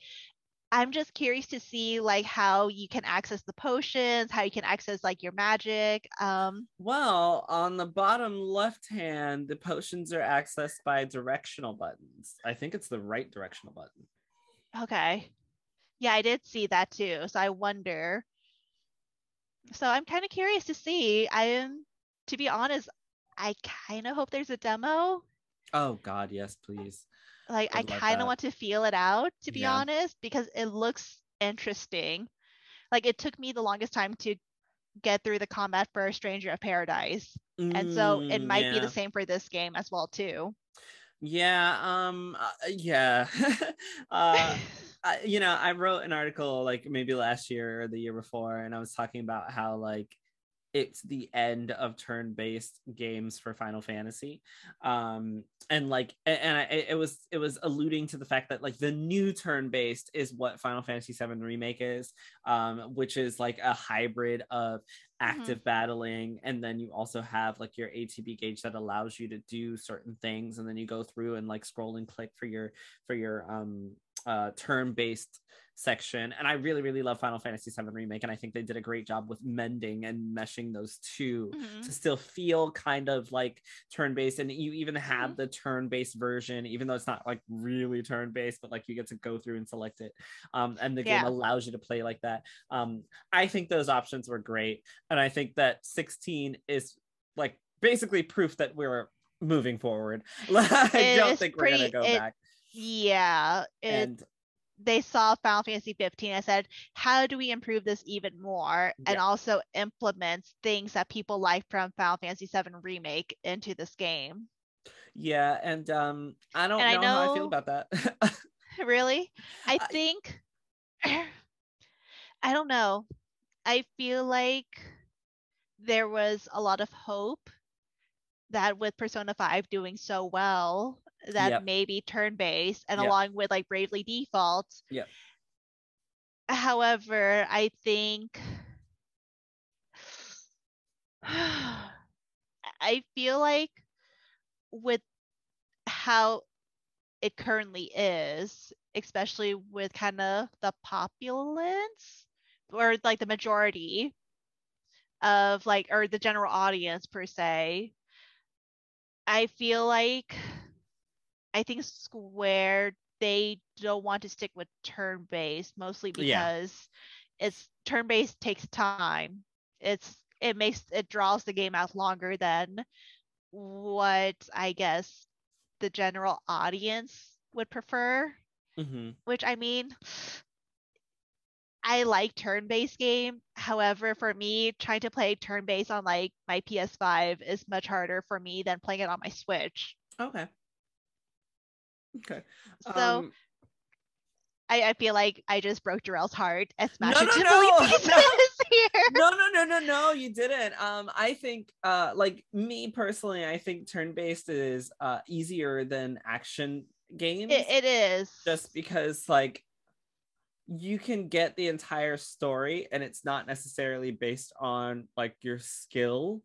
I'm just curious to see like how you can access the potions, how you can access like your magic. Um, Well, on the bottom left hand, the potions are accessed by directional buttons. I think it's the right directional button. okay, yeah, I did see that too. So I wonder. So I'm kind of curious to see. I am, to be honest, I kind of hope there's a demo. Oh God, yes, please. Like I kind of want to feel it out, to be Yeah. honest, because it looks interesting. Like it took me the longest time to get through the combat for a Stranger of Paradise. And so it Mm, might be the same for this game as well too. Yeah, um uh, yeah. uh I, you know, I wrote an article like maybe last year or the year before and I was talking about how like it's the end of turn-based games for Final Fantasy. Um and like and I, it was it was alluding to the fact that like the new turn-based is what Final Fantasy 7 remake is, um which is like a hybrid of active battling and then you also have like your ATB gauge that allows you to do certain things and then you go through and like scroll and click for your for your um uh, turn-based section and i really really love final fantasy 7 remake and i think they did a great job with mending and meshing those 2 Mhm. to still feel kind of like turn-based and you even have Mhm. the turn-based version even though it's not like really turn-based but like you get to go through and select it um, and the game Yeah. allows you to play like that um, i think those options were great and i think that 16 is like basically proof that we're moving forward i don't think we're gonna go it- back Yeah. It, and they saw Final Fantasy 15 and said, how do we improve this even more? And also implement things that people like from Final Fantasy 7 Remake into this game. yeah and um i don't And I know, how i feel about that Really? I I- think I don't know. I feel like there was a lot of hope that with Persona 5 doing so well, that Yep. maybe turn based and Yep. along with like Bravely Default. Yeah. However, I think I feel like with how it currently is, especially with kind of the populace or like the majority of like or the general audience per se, I feel like I think Square they don't want to stick with turn based mostly Yeah. because it's turn based takes time. It's it makes it draws the game out longer than what I guess the general audience would prefer. hmm Which I mean, I like turn-based game. However, for me, trying to play turn-based on like my PS5 is much harder for me than playing it on my Switch. okay okay So Um, I, I feel like I just broke Jarrell's heart and No, smashed it no, no, no. here. no no no no no you didn't um i think uh like me personally i think turn-based is uh easier than action games It, it is. just because like you can get the entire story and it's not necessarily based on like your skill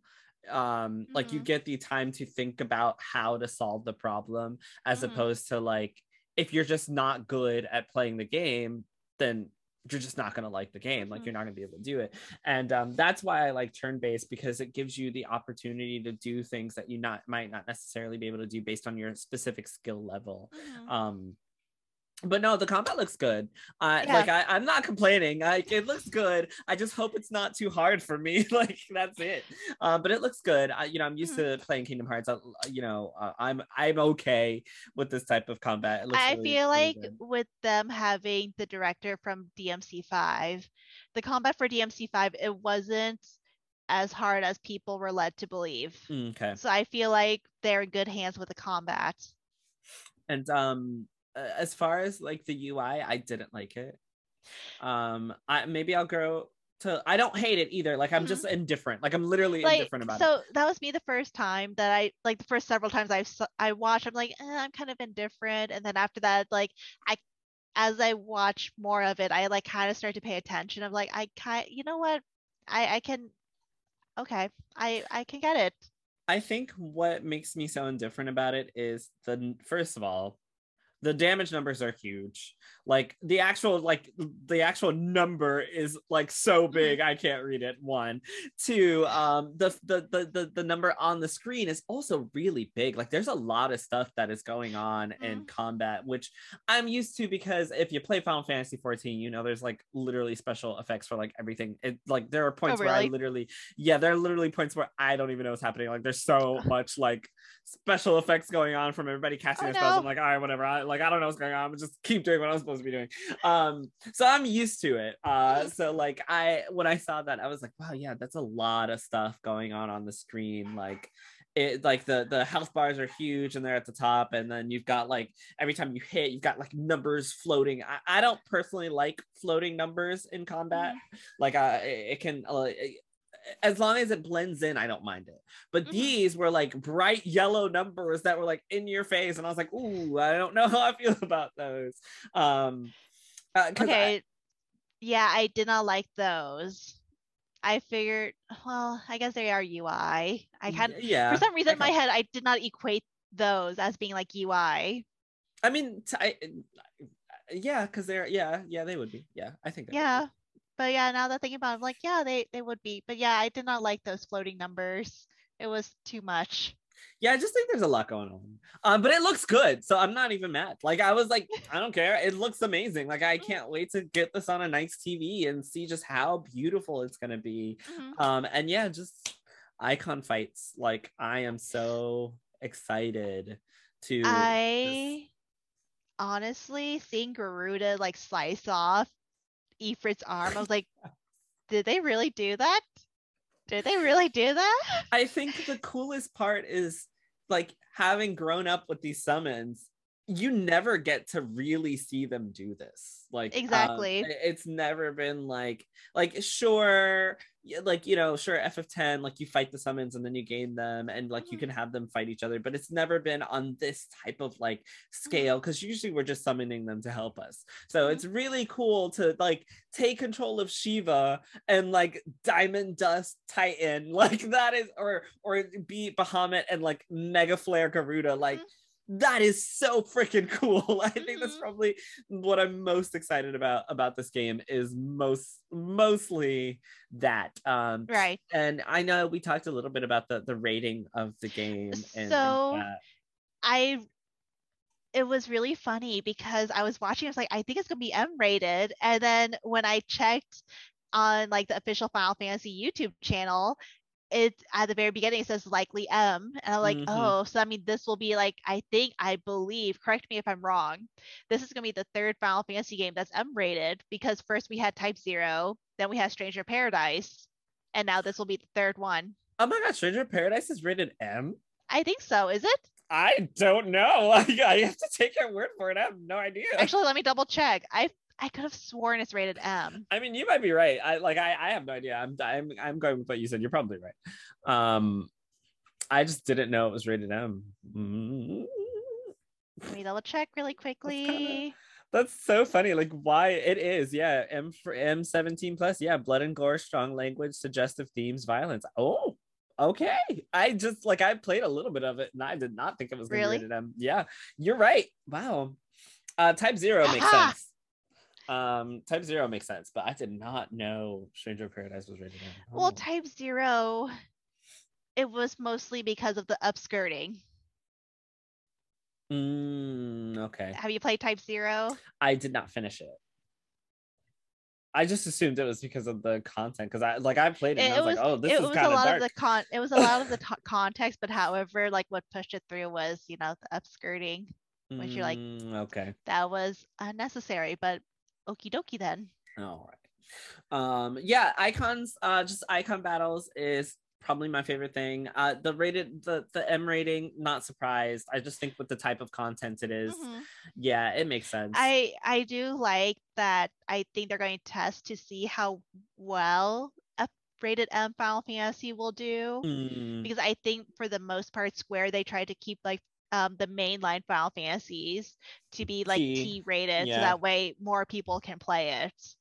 um like you Mhm. get the time to think about how to solve the problem as Mhm. opposed to like if you're just not good at playing the game then you're just not going to like the game like Mhm. you're not going to be able to do it and um, that's why i like turn based because it gives you the opportunity to do things that you not might not necessarily be able to do based on your specific skill level Mhm. um but no the combat looks good uh Yeah. like I, i'm not complaining like it looks good i just hope it's not too hard for me like that's it um but it looks good I, you know i'm used Mm-hmm. to playing kingdom hearts I, you know uh, i'm i'm okay with this type of combat it looks I really, feel really like good. with them having the director from DMC5, the combat for DMC5, it wasn't as hard as people were led to believe. Mm, okay So I feel like they're in good hands with the combat. and um uh, as far as like the ui i didn't like it. Um i maybe i'll grow to i don't hate it either. Like i'm Mhm. just indifferent. Like i'm literally Like indifferent about it. so that was me the first time that I like the first several times I've I watched I'm like eh, I'm kind of indifferent. And then after that like I as I watch more of it I like kind of start to pay attention. Of like I kind you know what? I I can okay. I I can get it. I think what makes me so indifferent about it is the first of all, the damage numbers are huge. Like the actual like the actual number is like so big I can't read it. One, two, um, the the the the, the number on the screen is also really big. Like there's a lot of stuff that is going on in Mhm. combat, which I'm used to because if you play Final Fantasy 14, you know there's like literally special effects for like everything. It like there are points where I literally yeah, there are literally points where I don't even know what's happening. Like there's so much like special effects going on from everybody casting Oh, their spells. I'm like, all right, whatever. I like I don't know what's going on, but just keep doing what I'm supposed to be doing. Um, so I'm used to it. Uh, so like I when I saw that, I was like, wow, yeah, that's a lot of stuff going on on the screen. Like it like the the health bars are huge and they're at the top and then you've got like every time you hit you've got like numbers floating i, I don't personally like floating numbers in combat like uh it, it can uh, as long as it blends in i don't mind it but Mhm. these were like bright yellow numbers that were like in your face and i was like ooh i don't know how i feel about those um uh, 'cause I- Okay. yeah, I did not like those. I figured well, I guess they are UI. I had yeah for some reason in my head I did not equate those as being like UI. I mean, t- I, Yeah, because they're yeah, yeah, they would be. Yeah, I think. Yeah, but yeah, now that thinking about it, I'm like, yeah, they they would be. But yeah, I did not like those floating numbers. It was too much. Yeah, I just think there's a lot going on. Um, but it looks good, so I'm not even mad. Like I was like, I don't care. It looks amazing. Like I can't wait to get this on a nice TV and see just how beautiful it's gonna be. Mhm. Um, and yeah, just icon fights. Like I am so excited to. just- I honestly seeing Garuda like slice off Ifrit's arm, I was like, did they really do that? Did they really do that? I think the coolest part is like having grown up with these summons, you never get to really see them do this. Like um, Exactly. it- it's never been like like sure like you know sure ff10 like you fight the summons and then you gain them and like you Mhm. can have them fight each other but it's never been on this type of like scale because usually we're just summoning them to help us so Mhm. it's really cool to like take control of shiva and like diamond dust titan like that is or or beat bahamut and like mega flare garuda like that is so freaking cool i think that's Mhm. probably what i'm most excited about about this game is most mostly that um Right. and i know we talked a little bit about the the rating of the game and, and So- that. I it was really funny because I was watching, I was like, I think it's gonna be M rated. And then when I checked on like the official Final Fantasy YouTube channel, it at the very beginning it says likely M. And I'm like, Mhm. oh, so I mean this will be like, I think, I believe, correct me if I'm wrong. This is gonna be the third Final Fantasy game that's M rated because first we had Type Zero, then we had Stranger Paradise, and now this will be the third one. oh my god stranger paradise is rated m I think so, is it? i don't know like i have to take your word for it i have no idea Actually, let me double check. I I could have sworn it's rated M. I mean, you might be right. I like I, I have no idea. I'm I'm I'm going with what you said. You're probably right. Um I just didn't know it was rated M. Mm. Let me double check really quickly. That's so funny. Like why it is. Yeah, M for M17 plus. Yeah, blood and gore, strong language, suggestive themes, violence. Oh, okay. I just like I played a little bit of it and I did not think it was gonna Really? be rated M. Yeah, you're right. Wow. Uh type zero makes Aha! sense. Um, type zero makes sense, but I did not know Stranger of Paradise was rated M. Well, Oh. type zero, it was mostly because of the upskirting. Mm, okay. Have you played type zero? I did not finish it. I just assumed it was because of the content because I like I played it and It, I was, was like, oh, this it is was a kind of lot dark. of the con it was a lot of the to- context, but however, like what pushed it through was, you know, the upskirting. which you're like- Mm, okay. That was unnecessary, but okie dokie then. All right. Um, yeah, icons, uh, just icon battles is probably my favorite thing. Uh, the rated, the the M rating, not surprised. I just think with the type of content it is, Mhm. yeah, it makes sense. I I do like that. I think they're going to test to see how well a rated M Final Fantasy will do. Mm, because I think for the most part, Square they tried to keep like um the mainline Final Fantasies to be like T, T rated, yeah. so that way more people can play it.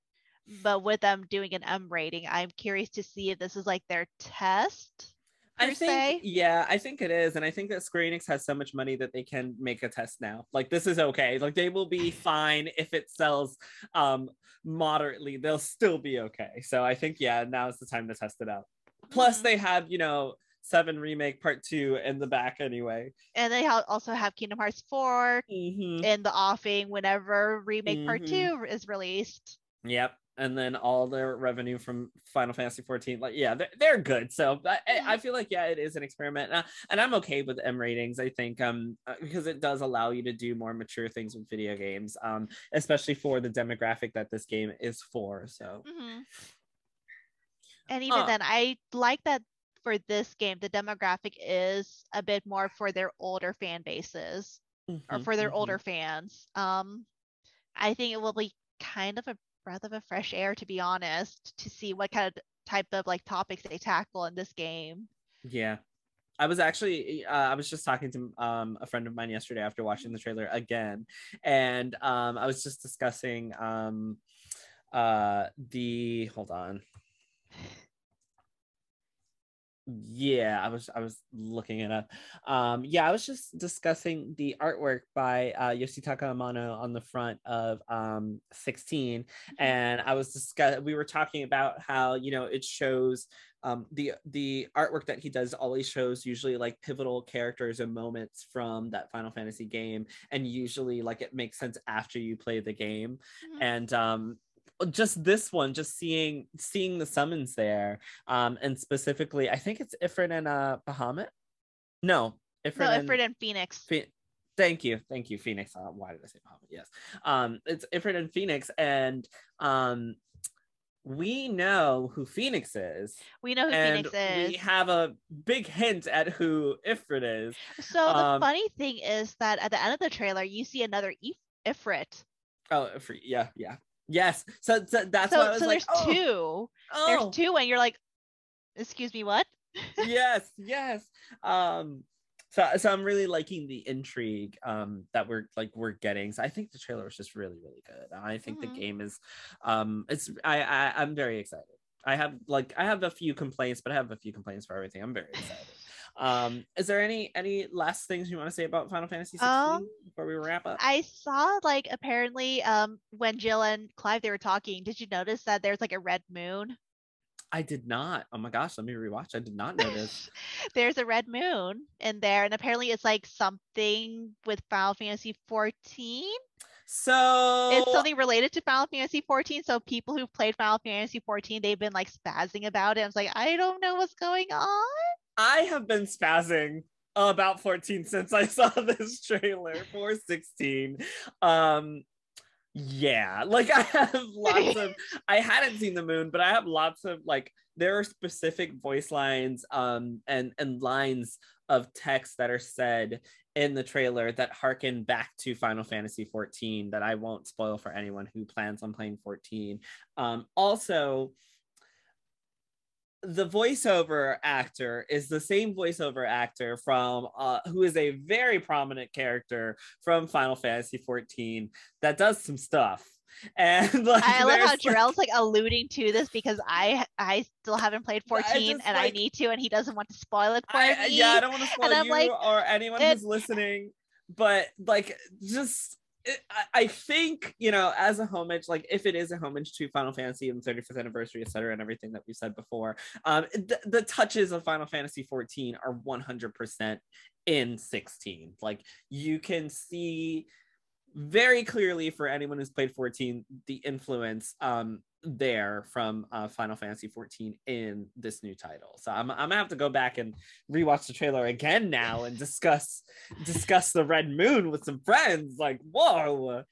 But with them doing an M rating, I'm curious to see if this is like their test. I per think, se. yeah, I think it is, and I think that Square Enix has so much money that they can make a test now. Like this is okay. Like they will be fine if it sells um moderately. They'll still be okay. So I think yeah, now is the time to test it out. Plus, Mhm. they have you know Seven Remake Part Two in the back anyway. And they ha- also have Kingdom Hearts 4 Mhm. in the offing whenever remake part Mhm. two is released. Yep. And then all their revenue from Final Fantasy 14, like yeah, they're, they're good. So I, I- I feel like yeah, it is an experiment, uh, and I'm okay with M ratings. I think um uh, because it does allow you to do more mature things with video games, um especially for the demographic that this game is for. So Mhm. And even Uh. then, I like that for this game, the demographic is a bit more for their older fan bases or Mhm, for their mhm. older fans. Um, I think it will be kind of a breath of a fresh air, to be honest, to see what kind of type of like topics they tackle in this game. Yeah. I was actually uh, I was just talking to um, a friend of mine yesterday after watching the trailer again, and um, I was just discussing um, uh, the hold on yeah i was i was looking it up um yeah i was just discussing the artwork by uh yoshitaka amano on the front of um 16 mm-hmm. and i was discuss we were talking about how you know it shows um the the artwork that he does always shows usually like pivotal characters and moments from that final fantasy game and usually like it makes sense after you play the game mm-hmm. and um just this one, just seeing seeing the summons there, um, and specifically, I think it's Ifrit and uh Bahamut. No, Ifrit, no, and, Ifrit and Phoenix. Phe- thank you, thank you, Phoenix. Uh, why did I say Bahamut? Yes, um, it's Ifrit and Phoenix, and um, we know who Phoenix is. We know who Phoenix is. We have a big hint at who Ifrit is. So um, the funny thing is that at the end of the trailer, you see another If- Ifrit. Oh, Ifrit, yeah, yeah. Yes. So, so that's so, why I was so like, there's oh, two. Oh. There's two, and you're like, excuse me, what? yes, yes. Um, so so I'm really liking the intrigue um that we're like we're getting. So I think the trailer is just really, really good. I think mm-hmm. the game is um it's I, I I'm very excited. I have like I have a few complaints, but I have a few complaints for everything. I'm very excited. Um, is there any any last things you want to say about Final Fantasy 16 um, before we wrap up? I saw like apparently um when Jill and Clive they were talking, did you notice that there's like a red moon? I did not. Oh my gosh, let me rewatch. I did not notice. there's a red moon in there, and apparently it's like something with Final Fantasy 14. So it's something related to Final Fantasy 14. So people who've played Final Fantasy 14, they've been like spazzing about it. I was like, I don't know what's going on. I have been spazzing about 14 since I saw this trailer for 16. Um yeah, like I have lots of I hadn't seen the moon, but I have lots of like there are specific voice lines um and and lines of text that are said in the trailer that harken back to Final Fantasy 14 that I won't spoil for anyone who plans on playing 14. Um also the voiceover actor is the same voiceover actor from uh, who is a very prominent character from Final Fantasy 14 that does some stuff. And like, I love how Jarrell's like, like alluding to this because I I still haven't played 14 just, and like, I need to, and he doesn't want to spoil it for I, me. Yeah, I don't want to spoil you like, or anyone who's listening. But like, just I think you know, as a homage, like if it is a homage to Final Fantasy and the 35th anniversary, etc., and everything that we've said before, um, the, the touches of Final Fantasy 14 are 100% in 16. Like you can see very clearly for anyone who's played 14 the influence um there from uh, Final Fantasy 14 in this new title. So I'm, I'm gonna have to go back and rewatch the trailer again now and discuss discuss the red moon with some friends. Like, whoa.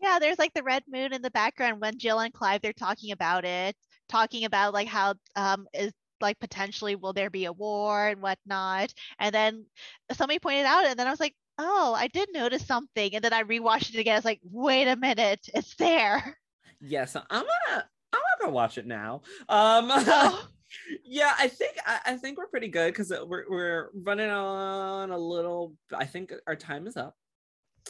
Yeah, there's like the red moon in the background when Jill and Clive they're talking about it, talking about like how um is like potentially will there be a war and whatnot. And then somebody pointed out, and then I was like, oh, I did notice something. And then I rewatched it again. I was like, wait a minute, it's there. Yes, I'm gonna I'm gonna go watch it now. Um yeah, I think I, I, think we're pretty good because we're we're running on a little I think our time is up.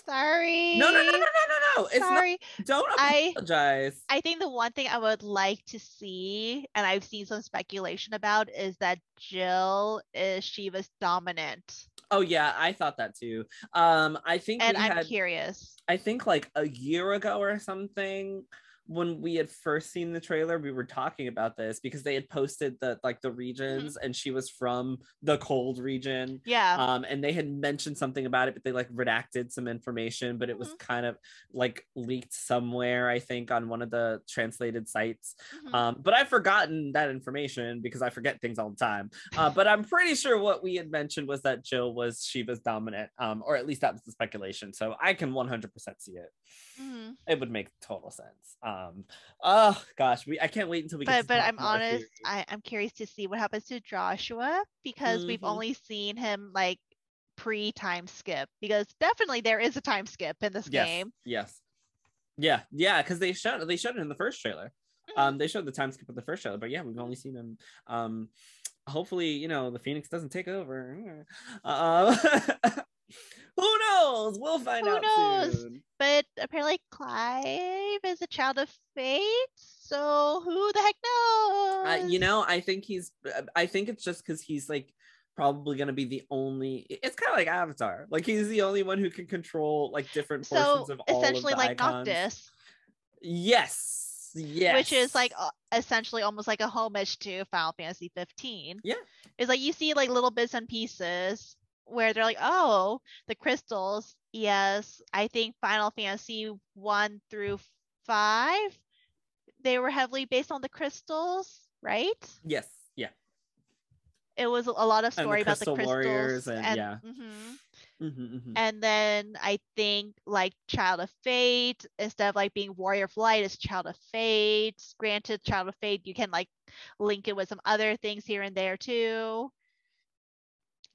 Sorry. No, no, no, no, no, no, no. It's Sorry. Not, don't apologize. I, I think the one thing I would like to see, and I've seen some speculation about, is that Jill is Shiva's dominant. Oh yeah, I thought that too. Um, I think and I'm had, curious. I think like a year ago or something when we had first seen the trailer, we were talking about this because they had posted the like the mm-hmm. regions mm-hmm. and she was from the cold region. Yeah. Um, and they had mentioned something about it, but they like redacted some information, but it was mm-hmm. kind of like leaked somewhere, I think, on one of the translated sites. Mm-hmm. Um, but I've forgotten that information because I forget things all the time. Uh, but I'm pretty sure what we had mentioned was that Jill was Shiva's dominant, um, or at least that was the speculation. So I can 100% see it. Mm-hmm. It would make total sense. Um, oh gosh, we I can't wait until we. But but I'm honest, I, I'm curious to see what happens to Joshua because mm-hmm. we've only seen him like pre time skip because definitely there is a time skip in this yes. game. Yes. Yeah, yeah, because they showed they showed it in the first trailer. Mm-hmm. Um, they showed the time skip in the first trailer, but yeah, we've only seen him. Um, hopefully, you know, the Phoenix doesn't take over. Uh, Who knows? We'll find Who out knows? soon. But apparently Clive is a child of fate. So who the heck knows? Uh, You know, I think he's. I think it's just because he's like probably going to be the only it's kind of like avatar like he's the only one who can control like different portions so of all essentially of the like icons. Noctis, yes yes which is like essentially almost like a homage to Final Fantasy 15. Yeah. It's like you see like little bits and pieces where they're like, oh, the crystals. Yes, I think Final Fantasy 1 through 5 they were heavily based on the crystals, right? yes yeah It was a lot of And the story about the crystals Warriors and- yeah. mhm. Mhm, mhm. And then I think like Child of Fate, instead of like being Warrior of Light, it's Child of Fate. Granted, Child of Fate, you can like link it with some other things here and there too.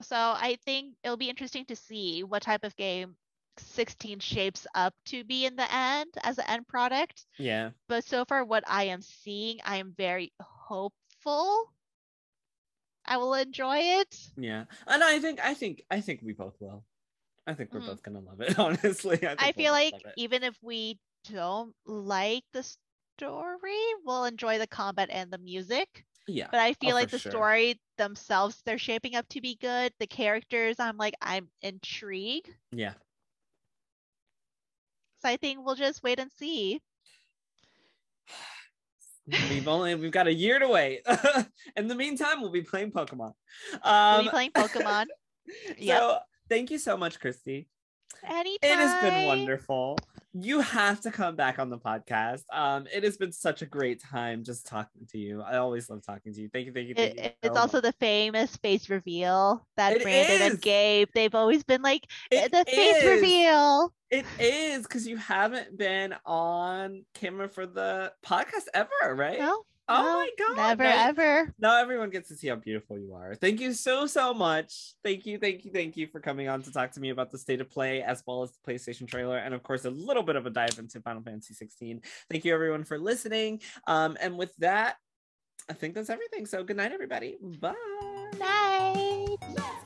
So I think it'll be interesting to see what type of game 16 shapes up to be in the end as an end product. yeah But so far, what I am seeing, I am very hopeful. I will enjoy it. yeah and i think i think i think we both will i think we're Mhm. both gonna love it honestly i, I feel like even if we don't like the story, we'll enjoy the combat and the music. Yeah But I feel Oh, like the sure. story themselves, they're shaping up to be good. The characters, I'm like, I'm intrigued. yeah So I think we'll just wait and see. we've only we've got a year to wait in the meantime we'll be playing pokemon We'll um be playing Pokemon Yep. so thank you so much christy anytime. It has been wonderful. You have to come back on the podcast. Um, it has been such a great time just talking to you. I always love talking to you. Thank you, thank you, thank It, you. it's so also much. the famous face reveal that It Brandon is. and Gabe, they've always been like, It the face reveal. It is because you haven't been on camera for the podcast ever, right? No, Oh no, my god! never, now- ever. Now everyone gets to see how beautiful you are. Thank you so so much. Thank you, thank you, thank you for coming on to talk to me about the state of play as well as the PlayStation trailer, and of course a little bit of a dive into Final Fantasy 16. Thank you everyone for listening. Um, and with that, I think that's everything. So good night, everybody. Bye. Night.